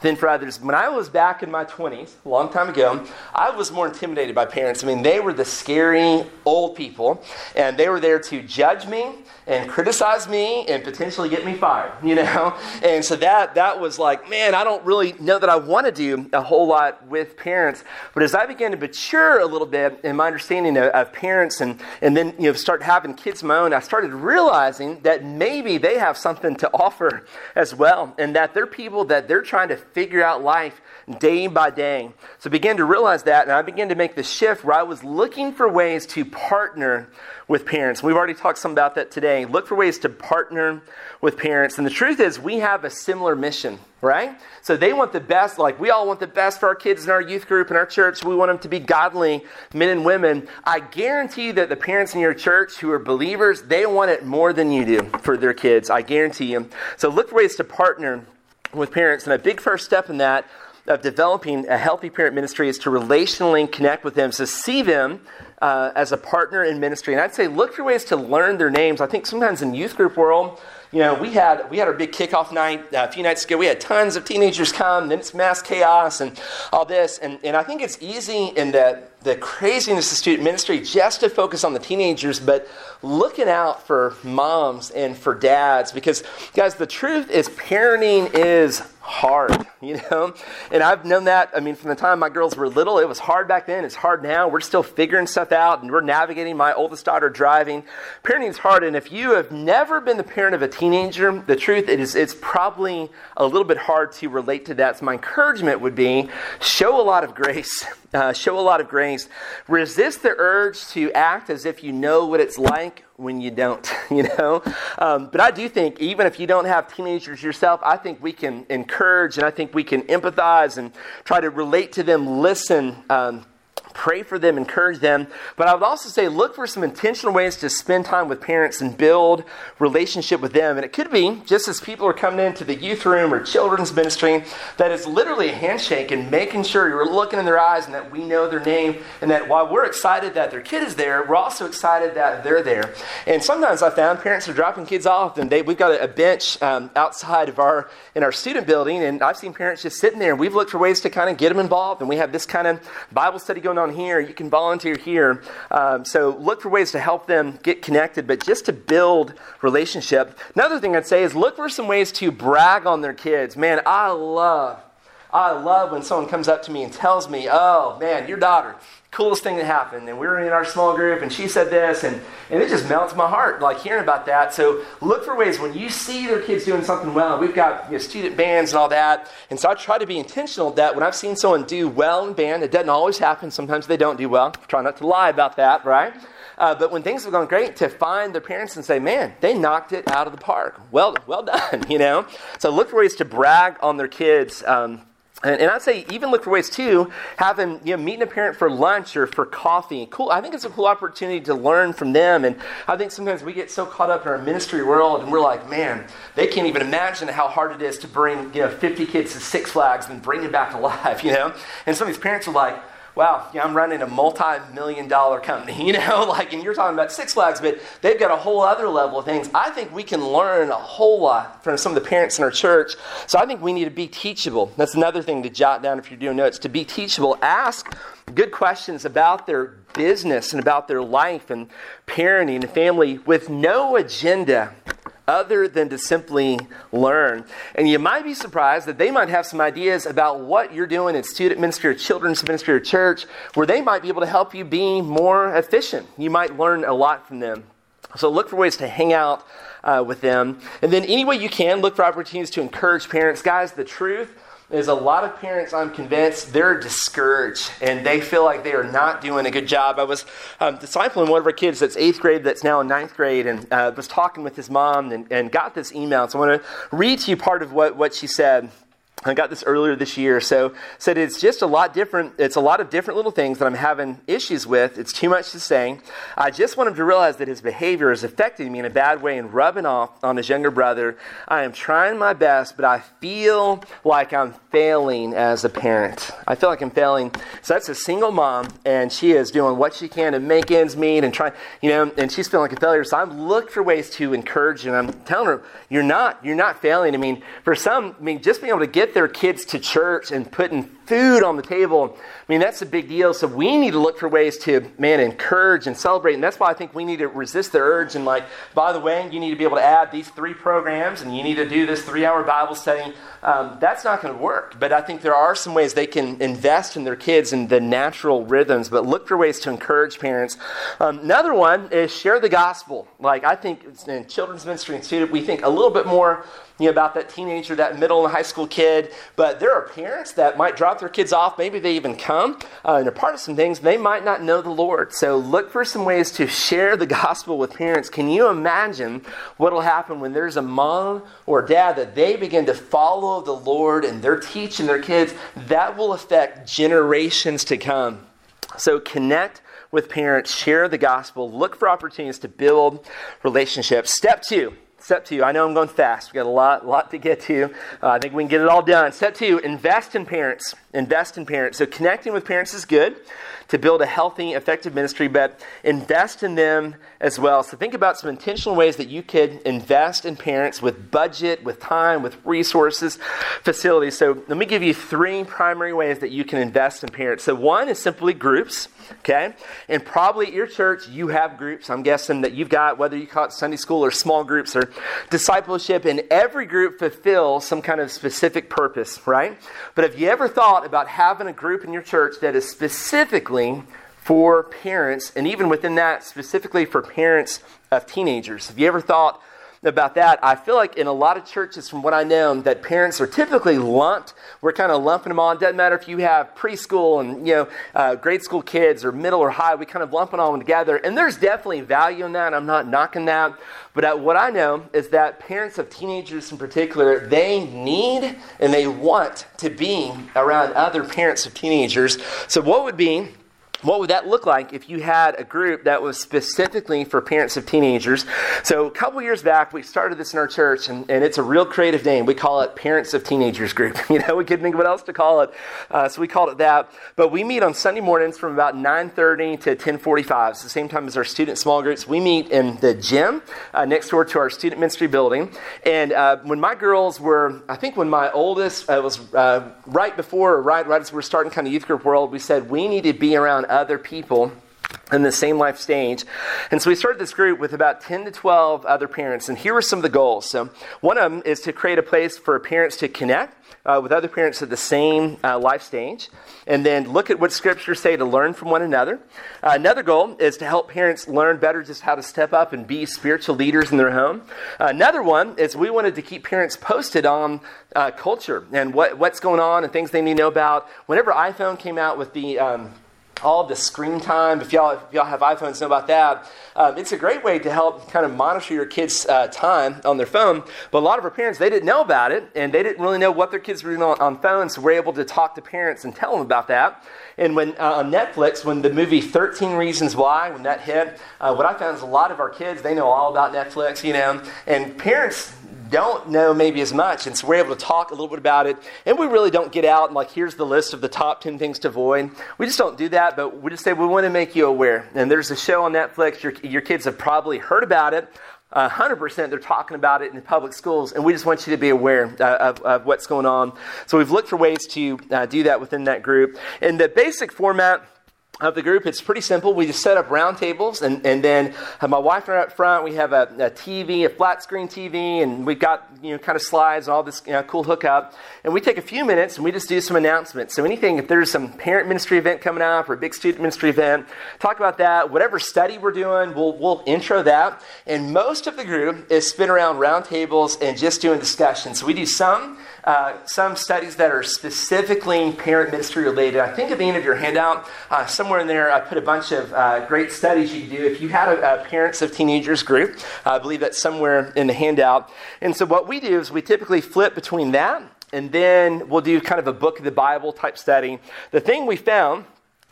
than for others. When I was back in my 20s, a long time ago, I was more intimidated by parents. I mean, they were the scary old people, and they were there to judge me and criticize me and potentially get me fired, you know? And so that that was like, man, I don't really know that I want to do a whole lot with parents. But as I began to mature a little bit in my understanding of, of parents and, and then you know start having kids of my own, I started realizing that maybe they have something to offer as well. And that they're people that they're trying to figure out life day by day. So I began to realize that, and I began to make the shift where I was looking for ways to partner with parents. We've already talked some about that today. Look for ways to partner with parents. And the truth is, we have a similar mission, right? So they want the best, like we all want the best for our kids in our youth group in our church. We want them to be godly men and women. I guarantee that the parents in your church who are believers, they want it more than you do for their kids. I guarantee you. So look for ways to partner with parents. And a big first step in that of developing a healthy parent ministry is to relationally connect with them. So see them uh, as a partner in ministry. And I'd say look for ways to learn their names. I think sometimes in youth group world, you know, we had we had our big kickoff night uh, a few nights ago. We had tons of teenagers come, and it's mass chaos and all this. And, and I think it's easy in the, the craziness of student ministry just to focus on the teenagers, but looking out for moms and for dads. Because, guys, the truth is parenting is hard, you know? And I've known that, I mean, from the time my girls were little, it was hard back then, it's hard now. We're still figuring stuff out and we're navigating my oldest daughter driving. Parenting is hard, and if you have never been the parent of a teenager, the truth is it's probably a little bit hard to relate to that. So my encouragement would be show a lot of grace. Uh, show a lot of grace. Resist the urge to act as if you know what it's like when you don't, you know? Um, but I do think, even if you don't have teenagers yourself, I think we can encourage and I think we can empathize and try to relate to them, listen. Um, pray for them, encourage them. But I would also say look for some intentional ways to spend time with parents and build relationship with them. And it could be just as people are coming into the youth room or children's ministry, that it's literally a handshake and making sure you're looking in their eyes and that we know their name and that while we're excited that their kid is there, we're also excited that they're there. And sometimes I found parents are dropping kids off and they, we've got a, bench um, outside of our in our student building and I've seen parents just sitting there and we've looked for ways to kind of get them involved and we have this kind of Bible study going on on here, you can volunteer here. Um, so look for ways to help them get connected, but just to build relationship. Another thing I'd say is look for some ways to brag on their kids. Man, I love, I love when someone comes up to me and tells me, oh man, your daughter, coolest thing that happened. And we were in our small group, and she said this, and, and it just melts my heart, like hearing about that. So look for ways when you see their kids doing something well. We've got you know, student bands and all that. And so I try to be intentional that when I've seen someone do well in band, it doesn't always happen. Sometimes they don't do well. I Try not to lie about that, right? Uh, but when things have gone great, to find their parents and say, "Man, they knocked it out of the park. Well, well done." You know. So look for ways to brag on their kids. Um, and, and, I'd say even look for ways too, having you know meeting a parent for lunch or for coffee. Cool. I think it's a cool opportunity to learn from them. And I think sometimes we get so caught up in our ministry world, and we're like, man, they can't even imagine how hard it is to bring you know 50 kids to Six Flags and bring them back alive. You know. And some of these parents are like, wow, yeah, I'm running a multi-million dollar company, you know, like, and you're talking about Six Flags, but they've got a whole other level of things. I think we can learn a whole lot from some of the parents in our church. So I think we need to be teachable. That's another thing to jot down if you're doing notes. To be teachable, ask good questions about their business and about their life and parenting and family with no agenda other than to simply learn. And you might be surprised that they might have some ideas about what you're doing in student ministry or children's ministry or church where they might be able to help you be more efficient. You might learn a lot from them. So look for ways to hang out uh, with them. And then, any way you can, look for opportunities to encourage parents. Guys, the truth is a lot of parents, I'm convinced, they're discouraged and they feel like they are not doing a good job. I was um, discipling one of our kids that's eighth grade, that's now in ninth grade, and uh, was talking with his mom and, and got this email. So I want to read to you part of what, what she said. I got this earlier this year. So said it's just a lot different. It's a lot of different little things that I'm having issues with. It's too much to say. I just want him to realize that his behavior is affecting me in a bad way and rubbing off on his younger brother. I am trying my best, but I feel like I'm failing as a parent. I feel like I'm failing. So that's a single mom, and she is doing what she can to make ends meet and trying, you know, and she's feeling like a failure. So I'm looking for ways to encourage. And I'm telling her, you're not, you're not failing. I mean, for some, I mean, just being able to get their kids to church and putting food on the table. I mean, that's a big deal. So we need to look for ways to, man, encourage and celebrate. And that's why I think we need to resist the urge and, like, by the way, you need to be able to add these three programs and you need to do this three hour Bible study. Um, that's not going to work. But I think there are some ways they can invest in their kids and the natural rhythms, but look for ways to encourage parents. Um, another one is share the gospel. Like, I think in children's ministry and student, we think a little bit more you know, about that teenager, that middle and high school kid. But there are parents that might drop their kids off. Maybe they even come uh, and are part of some things. They might not know the Lord. So look for some ways to share the gospel with parents. Can you imagine what will happen when there's a mom or dad that they begin to follow the Lord and they're teaching their kids? That will affect generations to come. So connect with parents, share the gospel, look for opportunities to build relationships. Step two Step two, I know I'm going fast. We've got a lot, lot to get to. Uh, I think we can get it all done. Step two, invest in parents. Invest in parents. So connecting with parents is good to build a healthy, effective ministry, but invest in them as well. So think about some intentional ways that you could invest in parents with budget, with time, with resources, facilities. So let me give you three primary ways that you can invest in parents. So one is simply groups. Okay? And probably at your church, you have groups. I'm guessing that you've got, whether you call it Sunday school or small groups or discipleship, and every group fulfills some kind of specific purpose, right? But have you ever thought about having a group in your church that is specifically for parents, and even within that, specifically for parents of teenagers? Have you ever thought, about that, I feel like in a lot of churches, from what I know, that parents are typically lumped. We're kind of lumping them on. Doesn't matter if you have preschool and you know uh, grade school kids or middle or high. We kind of lump it all together, and there's definitely value in that. I'm not knocking that, but uh, what I know is that parents of teenagers in particular, they need and they want to be around other parents of teenagers. So, what would be what would that look like if you had a group that was specifically for parents of teenagers? So, a couple years back, we started this in our church, and, and it's a real creative name. We call it Parents of Teenagers Group. You know, we couldn't think of what else to call it, uh, so we called it that. But we meet on Sunday mornings from about 9:30 to 10:45. It's the same time as our student small groups. We meet in the gym uh, next door to our student ministry building. And uh, when my girls were, I think when my oldest uh, was uh, right before, or right right as we were starting kind of youth group world, we said we need to be around other people in the same life stage. And so we started this group with about 10 to 12 other parents. And here are some of the goals. So, one of them is to create a place for parents to connect uh, with other parents at the same uh, life stage. And then look at what scriptures say to learn from one another. Uh, another goal is to help parents learn better just how to step up and be spiritual leaders in their home. another one is we wanted to keep parents posted on uh, culture and what, what's going on and things they need to know about. Whenever iPhone came out with the um, all the screen time. If y'all, if y'all have iPhones, know about that. Um, it's a great way to help kind of monitor your kids' uh, time on their phone. But a lot of our parents, they didn't know about it, and they didn't really know what their kids were doing on, on phones. So we're able to talk to parents and tell them about that. And when uh, on Netflix, when the movie 13 Reasons Why, when that hit, uh, what I found is a lot of our kids, they know all about Netflix, you know, and parents don't know maybe as much. And so we're able to talk a little bit about it. And we really don't get out and like, here's the list of the top 10 things to avoid. We just don't do that, but we just say we want to make you aware. And there's a show on Netflix. Your, your kids have probably heard about it. Uh, 100% they're talking about it in public schools, and we just want you to be aware uh, of, of, what's going on. So we've looked for ways to uh, do that within that group. And the basic format of the group, it's pretty simple. We just set up round tables, and, and then my wife and I up front. We have a, a, TV, a flat screen TV, and we've got you know kind of slides and all this you know, cool hookup. And we take a few minutes and we just do some announcements. So anything, if there's some parent ministry event coming up or a big student ministry event, talk about that. Whatever study we're doing, we'll we'll intro that. And most of the group is spin around round tables and just doing discussions. So we do some uh, some studies that are specifically parent ministry related. I think at the end of your handout, uh, somewhere in there, I put a bunch of uh, great studies you can do. If you had a, a parents of teenagers group, I believe that's somewhere in the handout. And so what we do is we typically flip between that and then we'll do kind of a book of the Bible type study. The thing we found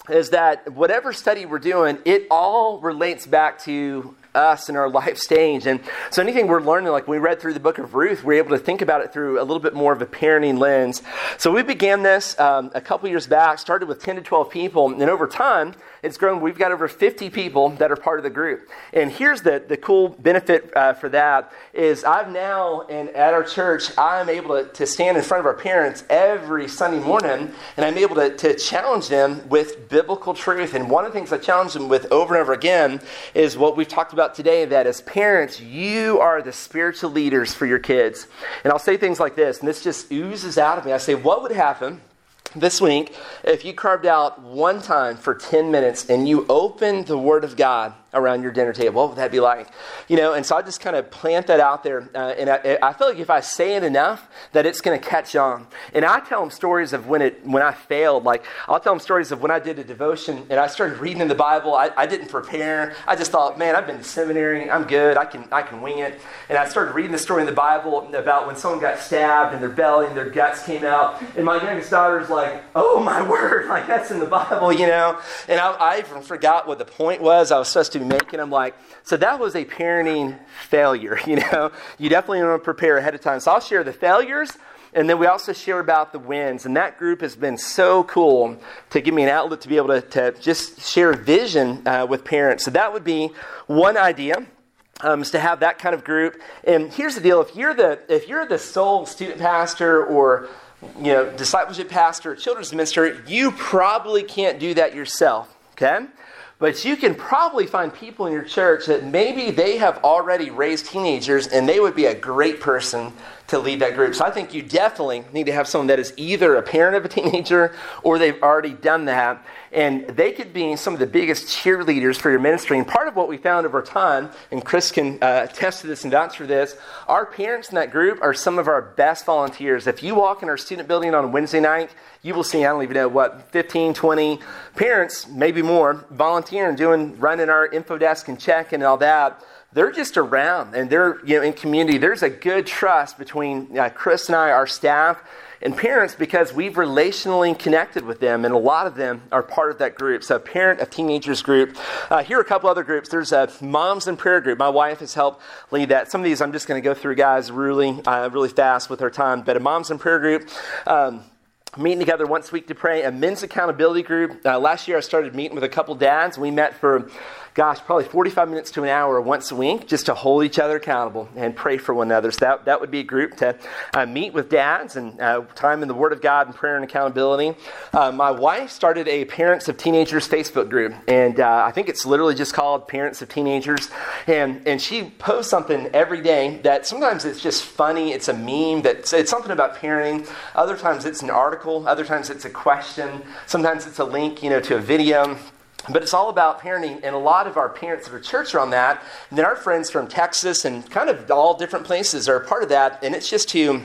is that whatever study we're doing, it all relates back to us in our life stage. And so anything we're learning, like we read through the book of Ruth, we're able to think about it through a little bit more of a parenting lens. So we began this um, a couple years back, started with 10 to 12 people, and over time, it's grown. We've got over 50 people that are part of the group. And here's the, the cool benefit uh, for that is I've now, and at our church, I'm able to, to stand in front of our parents every Sunday morning, and I'm able to, to challenge them with biblical truth. And one of the things I challenge them with over and over again is what we've talked about today, that as parents, you are the spiritual leaders for your kids. And I'll say things like this, and this just oozes out of me. I say, what would happen this week, if you carved out one time for 10 minutes and you opened the Word of God around your dinner table? What would that be like? You know, and so I just kind of plant that out there. Uh, and I, I, feel like if I say it enough, that it's going to catch on. And I tell them stories of when, it, when I failed. Like, I'll tell them stories of when I did a devotion and I started reading in the Bible. I, I didn't prepare. I just thought, man, I've been to seminary. I'm good. I can, I can wing it. And I started reading the story in the Bible about when someone got stabbed and their belly and their guts came out. And my youngest daughter's like, oh, my word. Like, that's in the Bible, you know? And I, I even forgot what the point was I was supposed to be making. I'm like, so that was a parenting failure, you know? You definitely want to prepare ahead of time. So I'll share the failures. And then we also share about the wins. And that group has been so cool to give me an outlet to be able to, to just share vision uh, with parents. So that would be one idea. Um, is to have that kind of group. And here's the deal: if you're the if you're the sole student pastor or you know discipleship pastor, children's minister, you probably can't do that yourself. Okay, but you can probably find people in your church that maybe they have already raised teenagers and they would be a great person to lead that group. So I think you definitely need to have someone that is either a parent of a teenager or they've already done that. And they could be some of the biggest cheerleaders for your ministry. And part of what we found over time, and Chris can uh, attest to this and vouch for this, our parents in that group are some of our best volunteers. If you walk in our student building on Wednesday night, you will see, I don't even know what, 15, 20 parents, maybe more, volunteering, doing, running our info desk and check and all that they're just around and they're you know in community. There's a good trust between uh, chris and i our staff and parents because we've relationally connected with them and a lot of them are part of that group. So parent of teenagers group. Uh, here are a couple other groups. There's a moms and prayer group. My wife has helped lead that. Some of these i'm just going to go through guys really uh, really fast with our time. But a moms and prayer group um, meeting together once a week to pray. A men's accountability group. Uh, last year i started meeting with a couple dads. We met for gosh, probably 45 minutes to an hour once a week just to hold each other accountable and pray for one another. So that, that would be a group to uh, meet with dads and uh, time in the Word of God and prayer and accountability. Uh, my wife started a Parents of Teenagers Facebook group, and uh, I think it's literally just called Parents of Teenagers. And, and she posts something every day that sometimes it's just funny, it's a meme, that it's something about parenting. Other times it's an article, other times it's a question, sometimes it's a link you know, to a video. But it's all about parenting, and a lot of our parents of our church are on that. And then our friends from Texas and kind of all different places are a part of that. And it's just to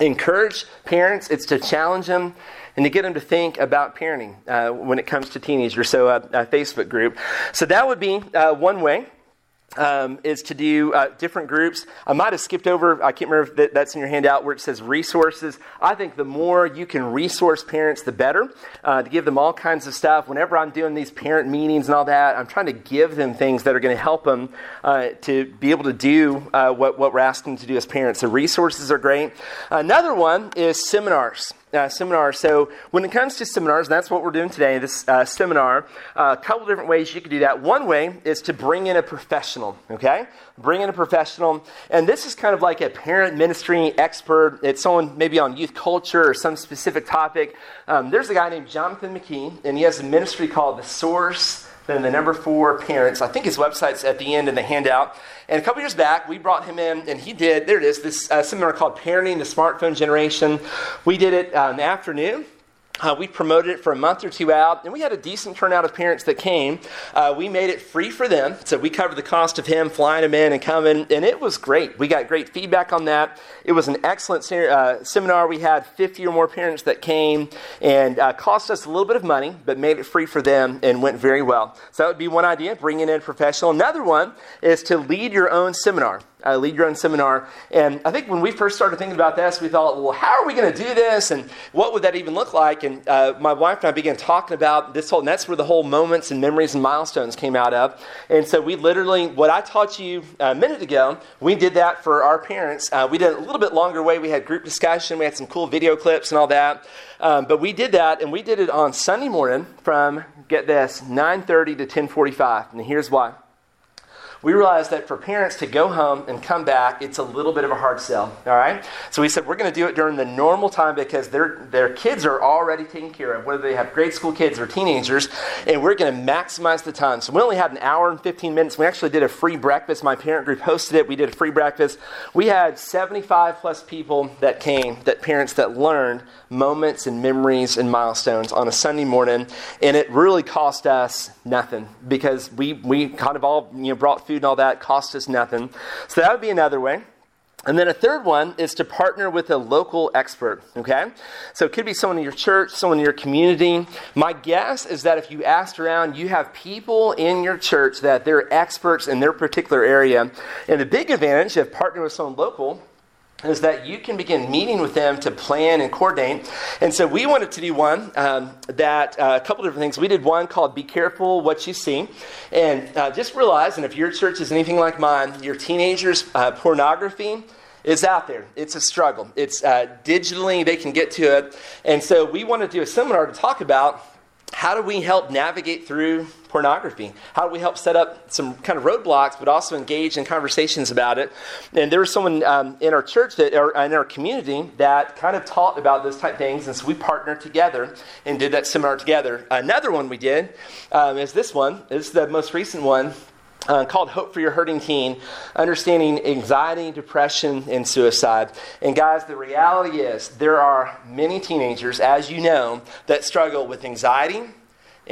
encourage parents, it's to challenge them, and to get them to think about parenting uh, when it comes to teenagers. So, uh, a Facebook group. So, that would be uh, one way um, is to do uh, different groups. I might have skipped over, I can't remember if that, that's in your handout where it says resources. I think the more you can resource parents, the better, uh, to give them all kinds of stuff. Whenever I'm doing these parent meetings and all that, I'm trying to give them things that are going to help them uh, to be able to do uh, what, what we're asking them to do as parents. So, resources are great. Another one is seminars uh, seminar. So, when it comes to seminars, that's what we're doing today, this uh, seminar, uh, a couple different ways you could do that. One way is to bring in a professional, okay? Bring in a professional. And this is kind of like a parent ministry expert. It's someone maybe on youth culture or some specific topic. Um, there's a guy named Jonathan McKee, and he has a ministry called The Source then the number four, parents. I think his website's at the end in the handout. And a couple years back, we brought him in, and he did, there it is, this uh, seminar called Parenting the Smartphone Generation. We did it uh, in the afternoon. Uh, we promoted it for a month or two out, and we had a decent turnout of parents that came. Uh, we made it free for them, so we covered the cost of him flying them in and coming, and it was great. We got great feedback on that. It was an excellent uh, seminar. We had 50 or more parents that came, and uh, cost us a little bit of money, but made it free for them and went very well. So that would be one idea, bringing in a professional. Another one is to lead your own seminar uh, lead your own seminar. And I think when we first started thinking about this, we thought, well, how are we going to do this? And what would that even look like? And uh, my wife and I began talking about this whole, and that's where the whole moments and memories and milestones came out of. And so we literally, what I taught you a minute ago, we did that for our parents. Uh, we did a little bit longer way. We had group discussion, we had some cool video clips and all that. Um, but we did that, and we did it on Sunday morning from, get this, 9.30 to 10.45. And here's why we realized that for parents to go home and come back, it's a little bit of a hard sell. All right? So we said we're going to do it during the normal time because their, their kids are already taken care of, whether they have grade school kids or teenagers, and we're going to maximize the time. So we only had an hour and 15 minutes. We actually did a free breakfast. My parent group hosted it. We did a free breakfast. We had 75 plus people that came, that parents that learned moments and memories and milestones on a Sunday morning, and it really cost us nothing because we, we kind of all you know, brought food and all that, cost us nothing. So that would be another way. And then a third one is to partner with a local expert, okay? So it could be someone in your church, someone in your community. My guess is that if you asked around, you have people in your church that they're experts in their particular area. And the big advantage of partnering with someone local is that you can begin meeting with them to plan and coordinate. And so we wanted to do one um, that uh, a couple different things. We did one called "Be Careful What You See," and uh, just realize, and if your church is anything like mine, your teenagers' uh, pornography is out there. It's a struggle. It's uh, digitally they can get to it, and so we want to do a seminar to talk about how do we help navigate through pornography? How do we help set up some kind of roadblocks, but also engage in conversations about it? And there was someone um, in our church that, or in our community that kind of taught about those type things, and so we partnered together and did that seminar together. Another one we did um, is this one. This is the most recent one. Uh, called Hope for Your Hurting Teen Understanding Anxiety, Depression, and Suicide. And guys, the reality is there are many teenagers, as you know, that struggle with anxiety,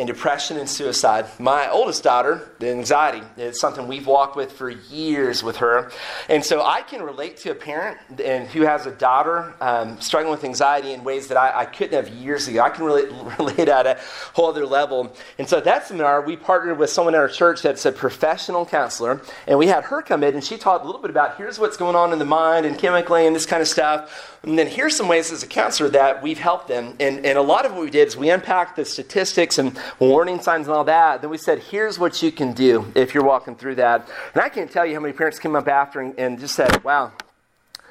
and depression and suicide. My oldest daughter, the anxiety, is something we've walked with for years with her. And so I can relate to a parent and who has a daughter um, struggling with anxiety in ways that I, I, couldn't have years ago. I can relate, relate at a whole other level. And so that seminar, we partnered with someone in our church that's a professional counselor, and we had her come in and she taught a little bit about here's what's going on in the mind and chemically and this kind of stuff. And then here's some ways as a counselor that we've helped them. And, and a lot of what we did is we unpacked the statistics and warning signs and all that. Then we said, here's what you can do if you're walking through that. And I can't tell you how many parents came up after and, and just said, wow,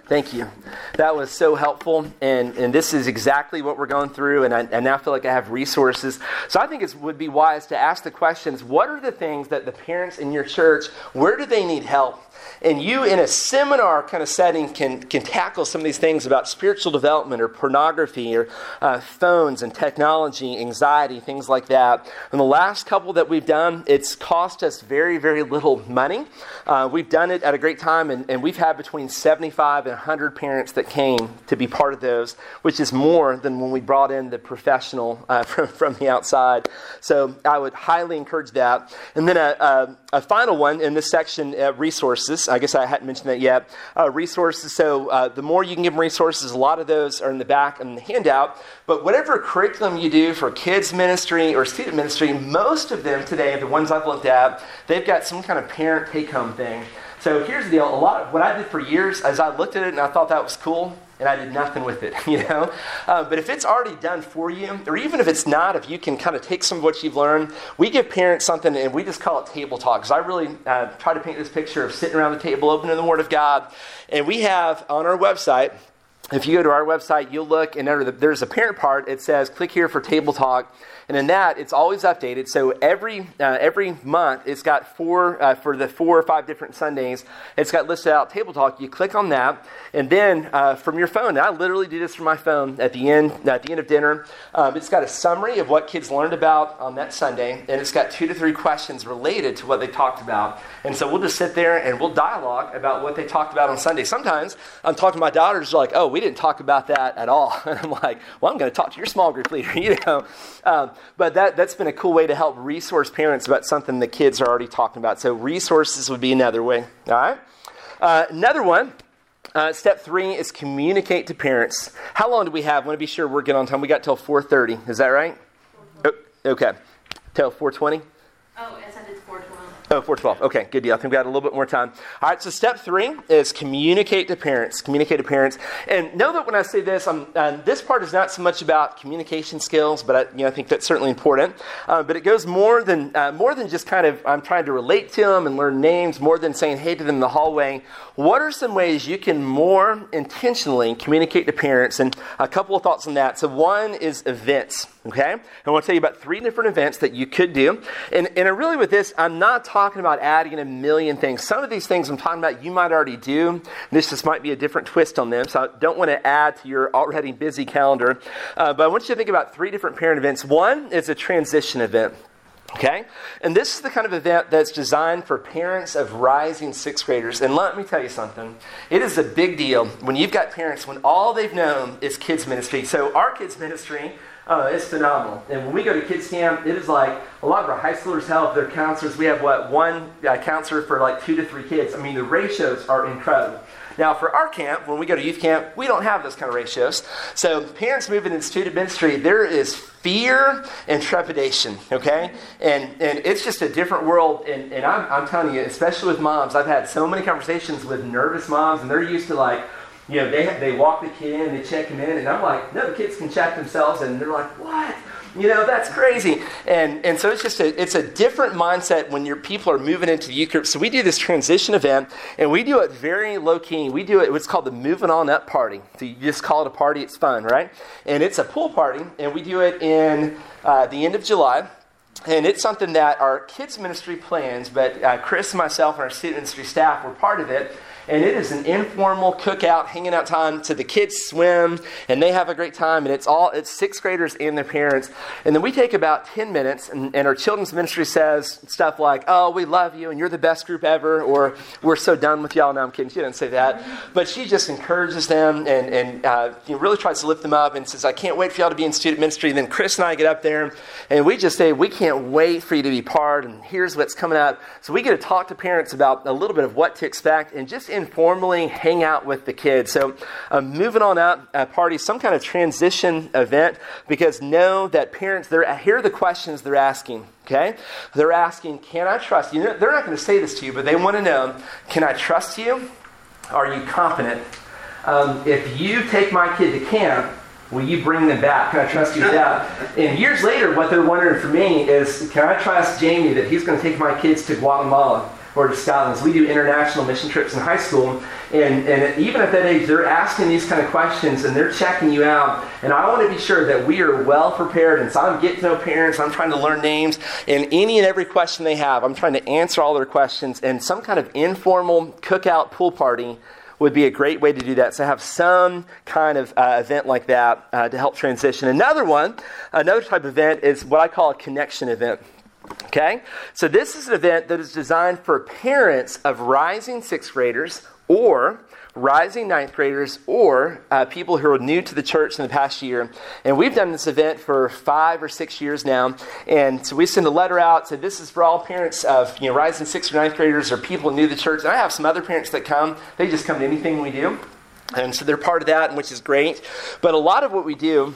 Thank you. That was so helpful. And, and this is exactly what we're going through. And I, I now feel like I have resources. So I think it would be wise to ask the questions what are the things that the parents in your church, where do they need help? And you in a seminar kind of setting can, can tackle some of these things about spiritual development or pornography or uh, phones and technology anxiety things like that. And the last couple that we've done it's cost us very very little money. Uh, we've done it at a great time and, and we've had between 75 and 100 parents that came to be part of those which is more than when we brought in the professional uh, from, from the outside. So i would highly encourage that. And then a, a, a final one in this section uh, resources I guess I hadn't mentioned that yet. Uh, resources. So uh, the more you can give them resources, a lot of those are in the back and the handout. But whatever curriculum you do for kids ministry or student ministry, most of them today, the ones I've looked at, they've got some kind of parent take-home thing. So here's the deal. A lot of what I did for years, as I looked at it and I thought that was cool, and I did nothing with it, you know? Uh, but if it's already done for you, or even if it's not, if you can kind of take some of what you've learned, we give parents something and we just call it table talk. Because I really uh, try to paint this picture of sitting around the table, opening the Word of God. And we have on our website, if you go to our website, you'll look and under the, there's a parent part. It says, click here for table talk. And in that, it's always updated. So every uh, every month, it's got four uh, for the four or five different Sundays. It's got listed out table talk. You click on that, and then uh, from your phone. I literally do this from my phone at the end at the end of dinner. Um, it's got a summary of what kids learned about on that Sunday, and it's got two to three questions related to what they talked about. And so we'll just sit there and we'll dialogue about what they talked about on Sunday. Sometimes I'm talking to my daughters, like, "Oh, we didn't talk about that at all," and I'm like, "Well, I'm going to talk to your small group leader," you know. Um, but that, that's been a cool way to help resource parents about something the kids are already talking about. So resources would be another way. All right? Uh, another one. Uh, step three is communicate to parents. How long do we have? I want to be sure we're getting on time. We got till 4.30. Is that right? Oh, okay. Till 4.20? Oh, I said it's 4.20. Oh, 412. Okay, good deal. I think we got a little bit more time. All right, so step three is communicate to parents. Communicate to parents. And know that when I say this, I'm, uh, this part is not so much about communication skills, but I, you know, I think that's certainly important. Uh, but it goes more than, uh, more than just kind of, I'm trying to relate to them and learn names, more than saying hey to them in the hallway. What are some ways you can more intentionally communicate to parents? And a couple of thoughts on that. So, one is events. Okay? I want to tell you about three different events that you could do. And, and really, with this, I'm not talking about adding a million things. Some of these things I'm talking about you might already do. This just might be a different twist on them. So I don't want to add to your already busy calendar. Uh, but I want you to think about three different parent events. One is a transition event. Okay? And this is the kind of event that's designed for parents of rising sixth graders. And let me tell you something. It is a big deal when you've got parents when all they've known is kids' ministry. So, our kids' ministry uh, is phenomenal. And when we go to kids' camp, it is like a lot of our high schoolers help their counselors. We have, what, one uh, counselor for like two to three kids. I mean, the ratios are incredible. Now, for our camp, when we go to youth camp, we don't have those kind of ratios. So, parents moving into student ministry, there is fear and trepidation, okay? And, and it's just a different world. And, and I'm, I'm telling you, especially with moms, I've had so many conversations with nervous moms, and they're used to like, you know, they, they walk the kid in, they check him in, and I'm like, no, the kids can check themselves, and they're like, what? You know, that's crazy. And, and so it's just a, it's a different mindset when your people are moving into the youth group. So we do this transition event, and we do it very low key. We do it, what's called the Moving On Up Party. So you just call it a party, it's fun, right? And it's a pool party, and we do it in uh, the end of July. And it's something that our kids' ministry plans, but uh, Chris, myself, and our student ministry staff were part of it and it is an informal cookout, hanging out time. So the kids swim, and they have a great time, and it's all it's sixth graders and their parents. And then we take about ten minutes, and, and our children's ministry says stuff like, "Oh, we love you, and you're the best group ever," or "We're so done with y'all." Now I'm kidding. She didn't say that, but she just encourages them and and uh, really tries to lift them up and says, "I can't wait for y'all to be in student ministry." then Chris and I get up there, and we just say, "We can't wait for you to be part," and here's what's coming up. So we get to talk to parents about a little bit of what to expect, and just informally hang out with the kids. So, uh, moving on out, uh, party, some kind of transition event, because know that parents, they're, here are the questions they're asking. Okay? They're asking, Can I trust you? They're not going to say this to you, but they want to know, Can I trust you? Are you confident? Um, if you take my kid to camp, Will you bring them back? Can I trust you with that? And years later, what they're wondering for me is, can I trust Jamie that he's going to take my kids to Guatemala? Or to Scotland. We do international mission trips in high school, and, and even at that age, they're asking these kind of questions and they're checking you out. And I want to be sure that we are well prepared. And so I'm getting to know parents, I'm trying to learn names, and any and every question they have, I'm trying to answer all their questions. And some kind of informal cookout pool party would be a great way to do that. So have some kind of uh, event like that uh, to help transition. Another one, another type of event is what I call a connection event. Okay? So, this is an event that is designed for parents of rising sixth graders or rising ninth graders or uh, people who are new to the church in the past year. And we've done this event for five or six years now. And so we send a letter out. So this is for all parents of you know rising sixth or ninth graders or people new to the church. And I have some other parents that come. They just come to anything we do. And so they're part of that, which is great. But a lot of what we do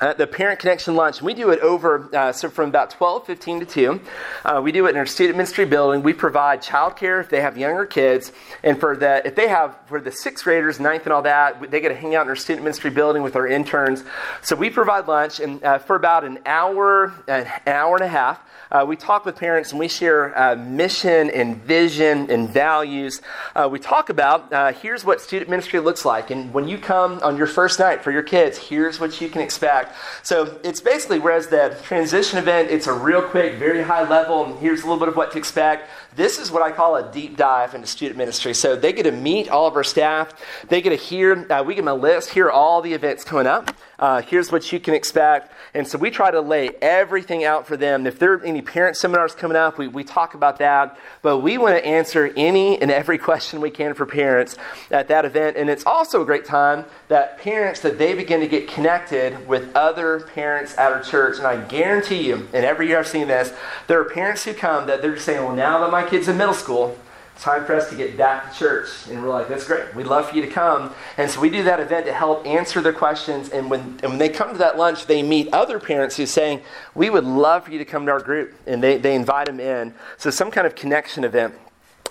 uh, the Parent Connection Lunch. We do it over, uh, so from about 12, 15 to 2. Uh, we do it in our student ministry building. We provide childcare if they have younger kids. And for the, if they have, for the sixth graders, ninth and all that, they get to hang out in our student ministry building with our interns. So we provide lunch and uh, for about an hour, an hour and a half. Uh, we talk with parents and we share uh, mission and vision and values. Uh, we talk about uh, here's what student ministry looks like. And when you come on your first night for your kids, here's what you can expect. So it's basically, whereas the transition event, it's a real quick, very high level, and here's a little bit of what to expect. This is what I call a deep dive into student ministry. So they get to meet all of our staff. They get to hear, uh, we give them a list, here are all the events coming up. Uh, here's what you can expect. And so we try to lay everything out for them. If there are any parent seminars coming up, we, we talk about that. But we want to answer any and every question we can for parents at that event. And it's also a great time that parents, that they begin to get connected with other parents at our church. And I guarantee you, and every year I've seen this, there are parents who come that they're just saying, well, now that my kid's in middle school, time for us to get back to church. And we're like, that's great. We'd love for you to come. And so we do that event to help answer their questions. And when, and when they come to that lunch, they meet other parents who saying, we would love for you to come to our group. And they, they invite them in. So some kind of connection event.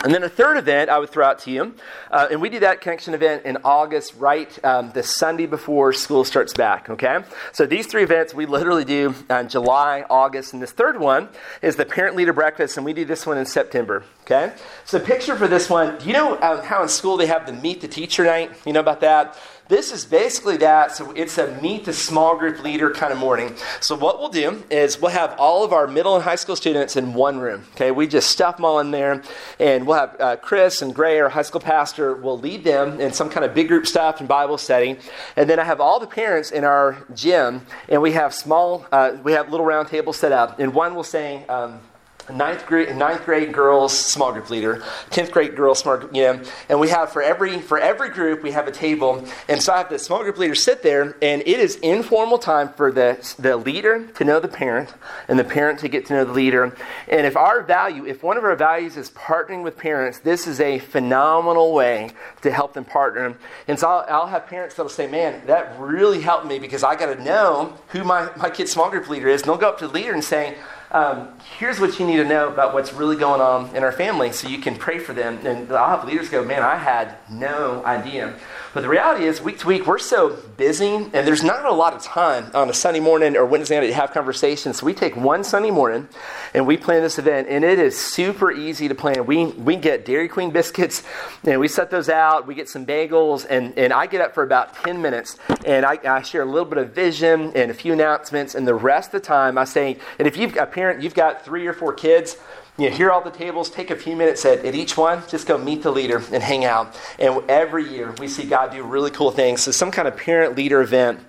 And then a third event I would throw out to you, uh, and we do that connection event in August, right um, the Sunday before school starts back, okay? So these three events we literally do in July, August, and this third one is the Parent Leader Breakfast, and we do this one in September, okay? So picture for this one, do you know um, how in school they have the Meet the Teacher night? You know about that? This is basically that. So it's a meet the small group leader kind of morning. So what we'll do is we'll have all of our middle and high school students in one room. Okay, we just stuff them all in there, and we'll have uh, Chris and Gray, our high school pastor, will lead them in some kind of big group stuff and Bible study. And then I have all the parents in our gym, and we have small, uh, we have little round tables set up, and one will say. Um, ninth grade, ninth grade girls small group leader, tenth grade girls small group, you know, and we have for every for every group we have a table, and so I have the small group leader sit there, and it is informal time for the the leader to know the parent, and the parent to get to know the leader, and if our value, if one of our values is partnering with parents, this is a phenomenal way to help them partner, and so I'll, I'll have parents that'll say, man, that really helped me because I got to know who my my kid's small group leader is, and they'll go up to the leader and say um, here's what you need to know about what's really going on in our family so you can pray for them. And I'll have leaders go, man, I had no idea. But the reality is, week to week, we're so busy, and there's not a lot of time on a Sunday morning or Wednesday night to have conversations. So we take one Sunday morning and we plan this event, and it is super easy to plan. We, we get Dairy Queen biscuits, and we set those out. We get some bagels, and, and I get up for about 10 minutes, and I, I share a little bit of vision and a few announcements, and the rest of the time I say, and if you've a parent, you've got three or four kids, you know, hear all the tables, take a few minutes at, at each one, just go meet the leader and hang out. And every year we see God do really cool things. So, some kind of parent leader event.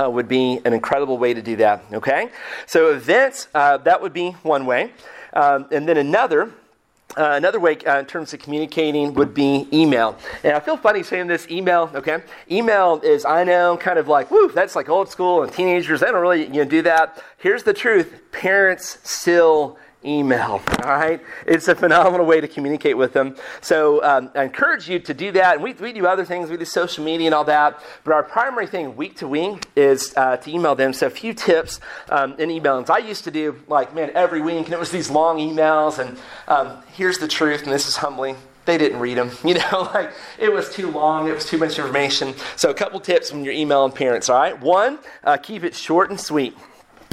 Uh, would be an incredible way to do that. Okay, so events uh, that would be one way, um, and then another uh, another way uh, in terms of communicating would be email. And I feel funny saying this email, okay? Email is, I know, kind of like, woo, that's like old school and teenagers, they don't really you know, do that. Here's the truth parents still email. All right, it's a phenomenal way to communicate with them. So um, I encourage you to do that. And we, we do other things. We do social media and all that. But our primary thing, week to week, is uh, to email them. So a few tips um, in emails. I used to do like man every week, and it was these long emails. And um, here's the truth, and this is humbling they didn't read them. You know, like it was too long, it was too much information. So, a couple tips when you're emailing parents, all right? One, uh, keep it short and sweet.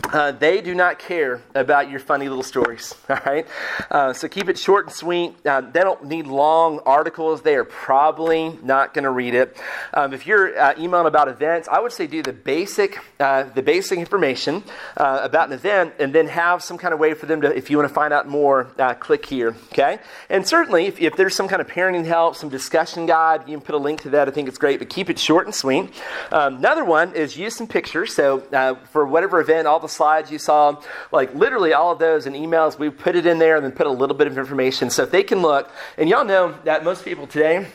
Uh, they do not care about your funny little stories, all right? Uh, so keep it short and sweet. Uh, they don't need long articles. They are probably not going to read it. Um, if you're uh, emailing about events, I would say do the basic, uh, the basic information uh, about an event, and then have some kind of way for them to, if you want to find out more, click here, okay? And certainly, if, if, there's some kind of parenting help, some discussion guide, you can put a link to that. I think it's great, but keep it short and sweet. Um, another one is use some pictures. So for whatever event, all the slides you saw, like literally all of those and emails, we put it in there and then put a little bit of information so if they can look. And y'all know that most people today,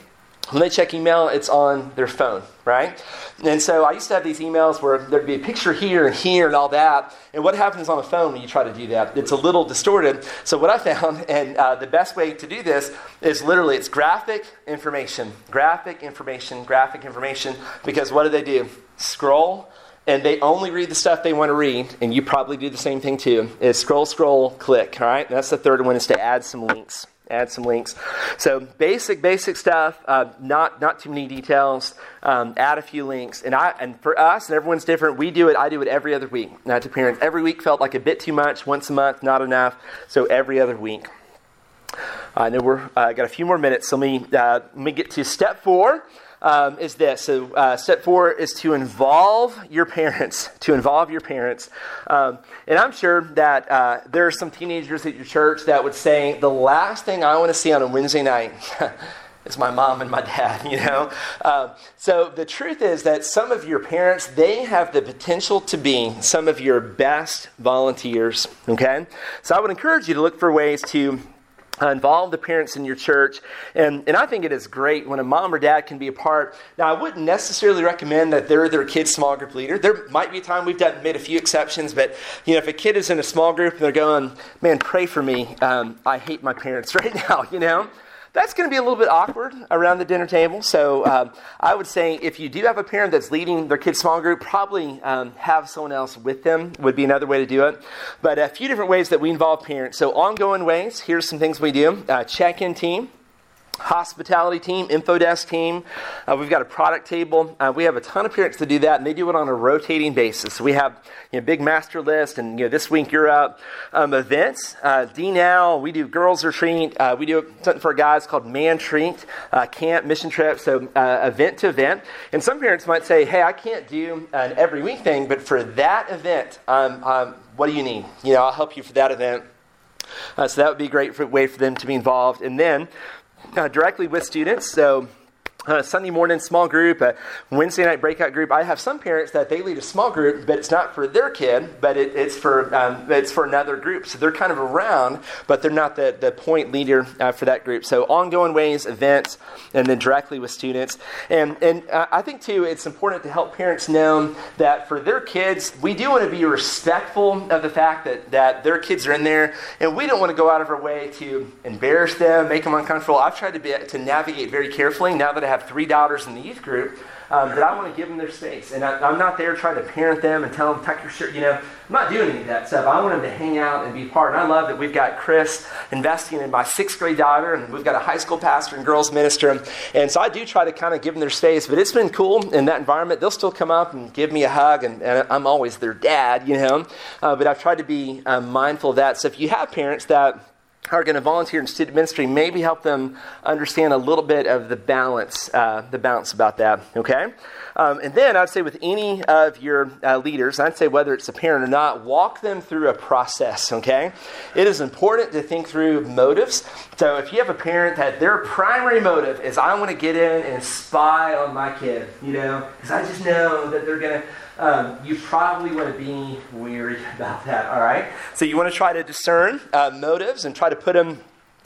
when they check email, it's on their phone, right? And so I used to have these emails where there'd be a picture here and here and all that. And what happens on a phone when you try to do that? It's a little distorted. So what I found, and uh, the best way to do this is literally it's graphic information, graphic information, graphic information. Because what do they do? Scroll and they only read the stuff they want to read, and you probably do the same thing too, is scroll, scroll, click, all right? That's the third one is to add some links. Add some links. So basic, basic stuff, uh, not, not too many details. Um, add a few links. And, I, and for us, and everyone's different, we do it, I do it every other week. Not to parents. Every week felt like a bit too much. Once a month, not enough. So every other week. I know we're uh, got a few more minutes. So let me, uh, let me get to step four um, is this. So, uh, step four is to involve your parents. To involve your parents. Um, and I'm sure that uh, there are some teenagers at your church that would say, the last thing I want to see on a Wednesday night. is my mom and my dad, you know? Uh, so the truth is that some of your parents, they have the potential to be some of your best volunteers, okay? So I would encourage you to look for ways to uh, involve the parents in your church. And, and I think it is great when a mom or dad can be a part. Now, I wouldn't necessarily recommend that they're their kid's small group leader. There might be a time we've done, made a few exceptions, but you know, if a kid is in a small group and they're going, man, pray for me, um, I hate my parents right now, you know? That's going to be a little bit awkward around the dinner table. So um, I would say if you do have a parent that's leading their kid's small group, probably um, have someone else with them would be another way to do it. But a few different ways that we involve parents. So ongoing ways, here's some things we do. Uh, check-in team. Hospitality team, info desk team. Uh, we've got a product table. Uh, we have a ton of parents to do that, and they do it on a rotating basis. So we have you know, big master list, and you know, this week you're up. Um, events, uh, D now, we do girls retreat. Uh, we do something for guys called man treat, uh, camp, mission trip, so uh, event to event. And some parents might say, hey, I can't do an every week thing, but for that event, um, um, what do you need? You know, I'll help you for that event. So that would be a great for, way for them to be involved. And then uh, directly with students. So uh, Sunday morning small group, a Wednesday night breakout group. I have some parents that they lead a small group, but it's not for their kid, but it, it's for um, it's for another group. So they're kind of around, but they're not the, the point leader uh, for that group. So ongoing ways, events, and then directly with students. And and uh, I think too, it's important to help parents know that for their kids, we do want to be respectful of the fact that that their kids are in there, and we don't want to go out of our way to embarrass them, make them uncomfortable. I've tried to be to navigate very carefully now that I have three daughters in the youth group, um, that I want to give them their space. And I, am not there trying to parent them and tell them, tuck your shirt, you know. I'm not doing any of that stuff. I want them to hang out and be part. And I love that we've got Chris investing in my sixth grade daughter, and we've got a high school pastor and girls minister. And so I do try to kind of give them their space. But it's been cool in that environment. They'll still come up and give me a hug, and, and I'm always their dad, you know. Uh, but I've tried to be uh, mindful of that. So if you have parents that are going to volunteer in student ministry, maybe help them understand a little bit of the balance, uh, the balance about that. Okay, um, and then I'd say with any of your uh, leaders, I'd say whether it's a parent or not, walk them through a process. Okay, it is important to think through motives. So if you have a parent that their primary motive is I want to get in and spy on my kid, you know, because I just know that they're going to um, you probably want to be weary about that, all right? So you want to try to discern uh, motives and try to put them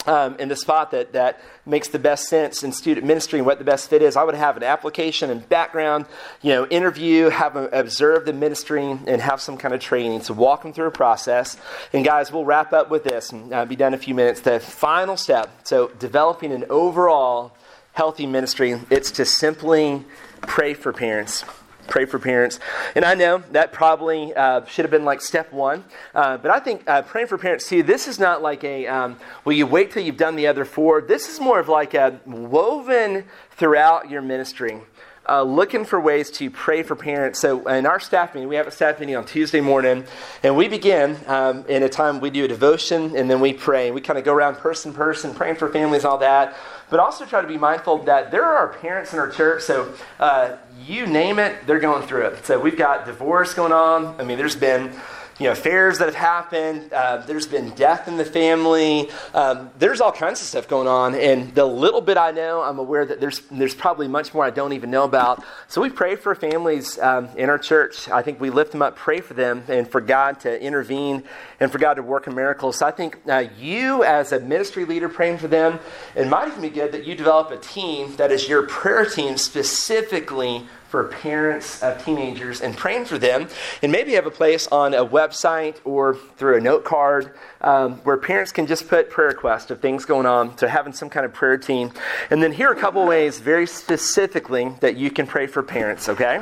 um, in the spot that, that makes the best sense in student ministry and what the best fit is. I would have an application and background, you know, interview, have them observe the ministry, and have some kind of training. So walk them through a process. And guys, we'll wrap up with this and uh, be done in a few minutes. The final step, so developing an overall healthy ministry, it's to simply pray for parents pray for parents. And I know that probably uh, should have been like step one, uh, but I think uh, praying for parents too, this is not like a, um, well, you wait till you've done the other four. This is more of like a woven throughout your ministry uh, looking for ways to pray for parents. So, in our staff meeting, we have a staff meeting on Tuesday morning, and we begin um, in a time we do a devotion and then we pray. We kind of go around person person, praying for families, and all that. But also try to be mindful that there are parents in our church. So, uh, you name it, they're going through it. So, we've got divorce going on. I mean, there's been you know, affairs that have happened. Uh, there's been death in the family. Um, there's all kinds of stuff going on. And the little bit I know, I'm aware that there's, there's probably much more I don't even know about. So we pray for families um, in our church. I think we lift them up, pray for them, and for God to intervene and for God to work in miracles. So I think uh, you, as a ministry leader, praying for them, it might even be good that you develop a team that is your prayer team specifically for parents of teenagers and praying for them. And maybe have a place on a website or through a note card um, where parents can just put prayer requests of things going on. So having some kind of prayer team. And then here are a couple ways, very specifically, that you can pray for parents, okay?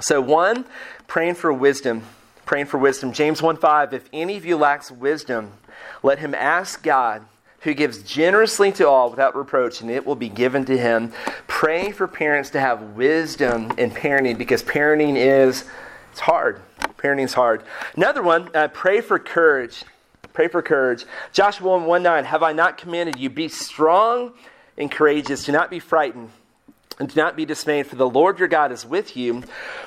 So, one, praying for wisdom. Praying for wisdom. James 1 5, if any of you lacks wisdom, let him ask God who gives generously to all without reproach, and it will be given to him. Praying for parents to have wisdom in parenting because parenting is it's hard. Parenting is hard. Another one, uh, pray for courage. Pray for courage. Joshua 1, 1 9, have I not commanded you? Be strong and courageous. Do not be frightened. And do not be dismayed, for the Lord your God is with you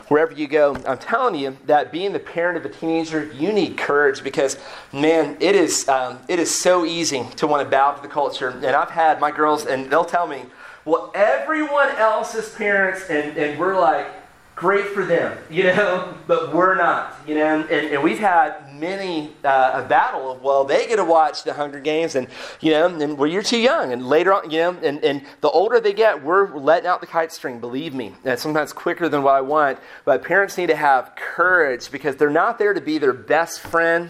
wherever you go. I'm telling you that being the parent of a teenager, you need courage because, man, it is, um, it is so easy to want to bow to the culture. And I've had my girls, and they'll tell me, well, everyone else's parents, and, and we're like, great for them, you know, but we're not, you know. And, and we've had many uh, a battle of, well, they get to watch the Hunger Games, and, you know, and well, you're too young. And later on, you know, and, and the older they get, we're letting out the kite string, believe me. And sometimes quicker than what I want. But parents need to have courage because they're not there to be their best friend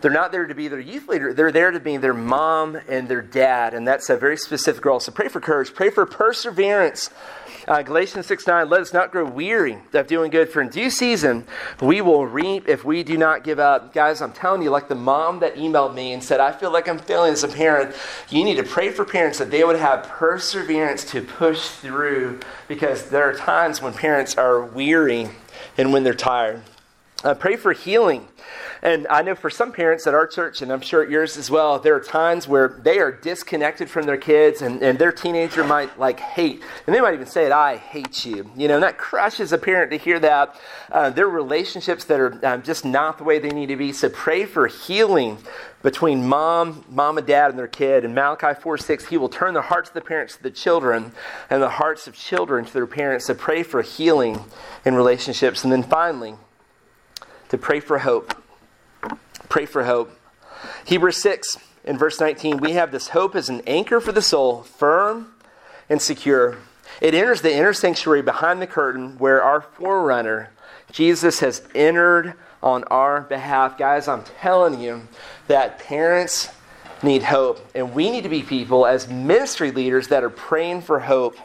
They're not there to be their youth leader, they're there to be their mom and their dad. And that's a very specific role. So pray for courage, pray for perseverance. Uh, Galatians 6 9, let us not grow weary of doing good, for in due season we will reap if we do not give up. Guys, I'm telling you, like the mom that emailed me and said, I feel like I'm failing as a parent, you need to pray for parents that they would have perseverance to push through because there are times when parents are weary and when they're tired. Uh, pray for healing. And I know for some parents at our church, and I'm sure at yours as well, there are times where they are disconnected from their kids, and, and their teenager might like hate, and they might even say it, I hate you. You know, and that crushes a parent to hear that. Uh, their relationships that are um, just not the way they need to be. So pray for healing between mom, mom and dad and their kid. In Malachi 4 6, he will turn the hearts of the parents to the children and the hearts of children to their parents. So pray for healing in relationships. And then finally, to pray for hope. Pray for hope. Hebrews 6 in verse 19, we have this hope as an anchor for the soul, firm and secure. It enters the inner sanctuary behind the curtain where our forerunner, Jesus, has entered on our behalf. Guys, I'm telling you that parents need hope, and we need to be people as ministry leaders that are praying for hope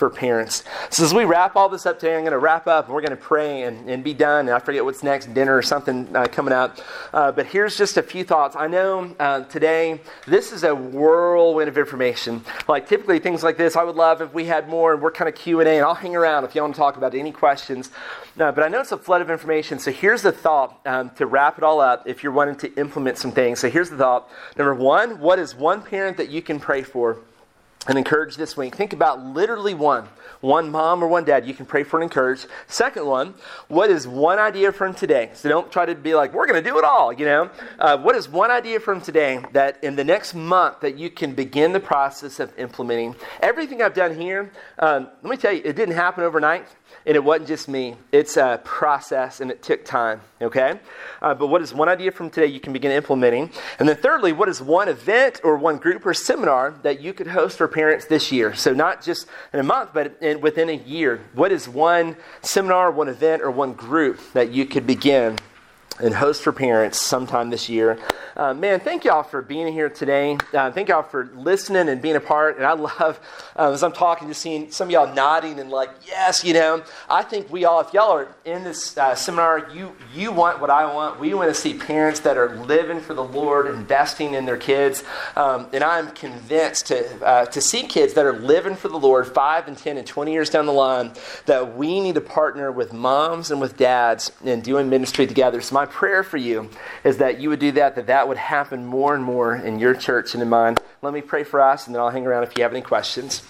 for parents. So as we wrap all this up today, I'm going to wrap up and we're going to pray and, and be done. And I forget what's next, dinner or something uh, coming up. Uh, but here's just a few thoughts. I know uh, today this is a whirlwind of information. Like typically things like this, I would love if we had more and we're kind of Q and A. And I'll hang around if you want to talk about any questions. Uh, but I know it's a flood of information. So here's the thought um, to wrap it all up. If you're wanting to implement some things, so here's the thought. Number one, what is one parent that you can pray for? And encourage this week. Think about literally one. One mom or one dad you can pray for and encourage. Second one, what is one idea from today? So don't try to be like, we're going to do it all, you know. Uh, what is one idea from today that in the next month that you can begin the process of implementing? Everything I've done here, um, let me tell you, it didn't happen overnight. And it wasn't just me, it's a process and it took time, okay? Uh, but what is one idea from today you can begin implementing? And then, thirdly, what is one event or one group or seminar that you could host for parents this year? So, not just in a month, but in, within a year. What is one seminar, one event, or one group that you could begin and host for parents sometime this year. Uh, man, thank y'all for being here today. Uh, thank y'all for listening and being a part. And I love, uh, as I'm talking, just seeing some of y'all nodding and like, yes, you know. I think we all, if y'all are in this uh, seminar, you you want what I want. We want to see parents that are living for the Lord, investing in their kids. Um, and I'm convinced to uh, to see kids that are living for the Lord five and ten and twenty years down the line that we need to partner with moms and with dads in doing ministry together. So my prayer for you is that you would do that, that that would happen more and more in your church and in mine. Let me pray for us, and then I'll hang around if you have any questions.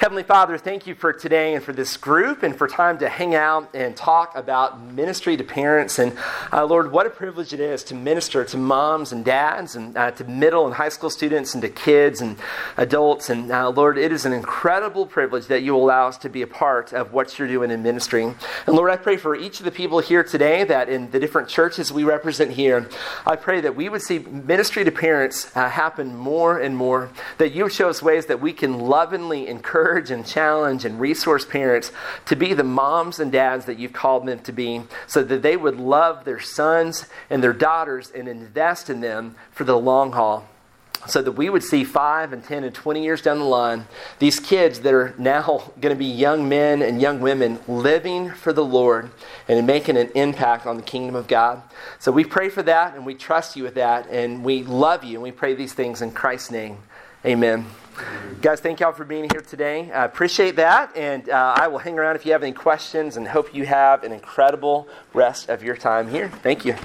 Heavenly Father, thank you for today and for this group and for time to hang out and talk about ministry to parents. And uh, Lord, what a privilege it is to minister to moms and dads and uh, to middle and high school students and to kids and adults. And uh, Lord, it is an incredible privilege that you allow us to be a part of what you're doing in ministry. And Lord, I pray for each of the people here today that in the different churches we represent here, I pray that we would see ministry to parents uh, happen more and more, that you show us ways that we can lovingly encourage and challenge and resource parents to be the moms and dads that you've called them to be, so that they would love their sons and their daughters and invest in them for the long haul so that we would see five and 10 and 20 years down the line these kids that are now going to be young men and young women living for the Lord and making an impact on the kingdom of God. So we pray for that and we trust you with that and we love you and we pray these things in Christ's name. Amen. Guys, thank y'all for being here today. I appreciate that, and uh, I will hang around if you have any questions and hope you have an incredible rest of your time here. Thank you.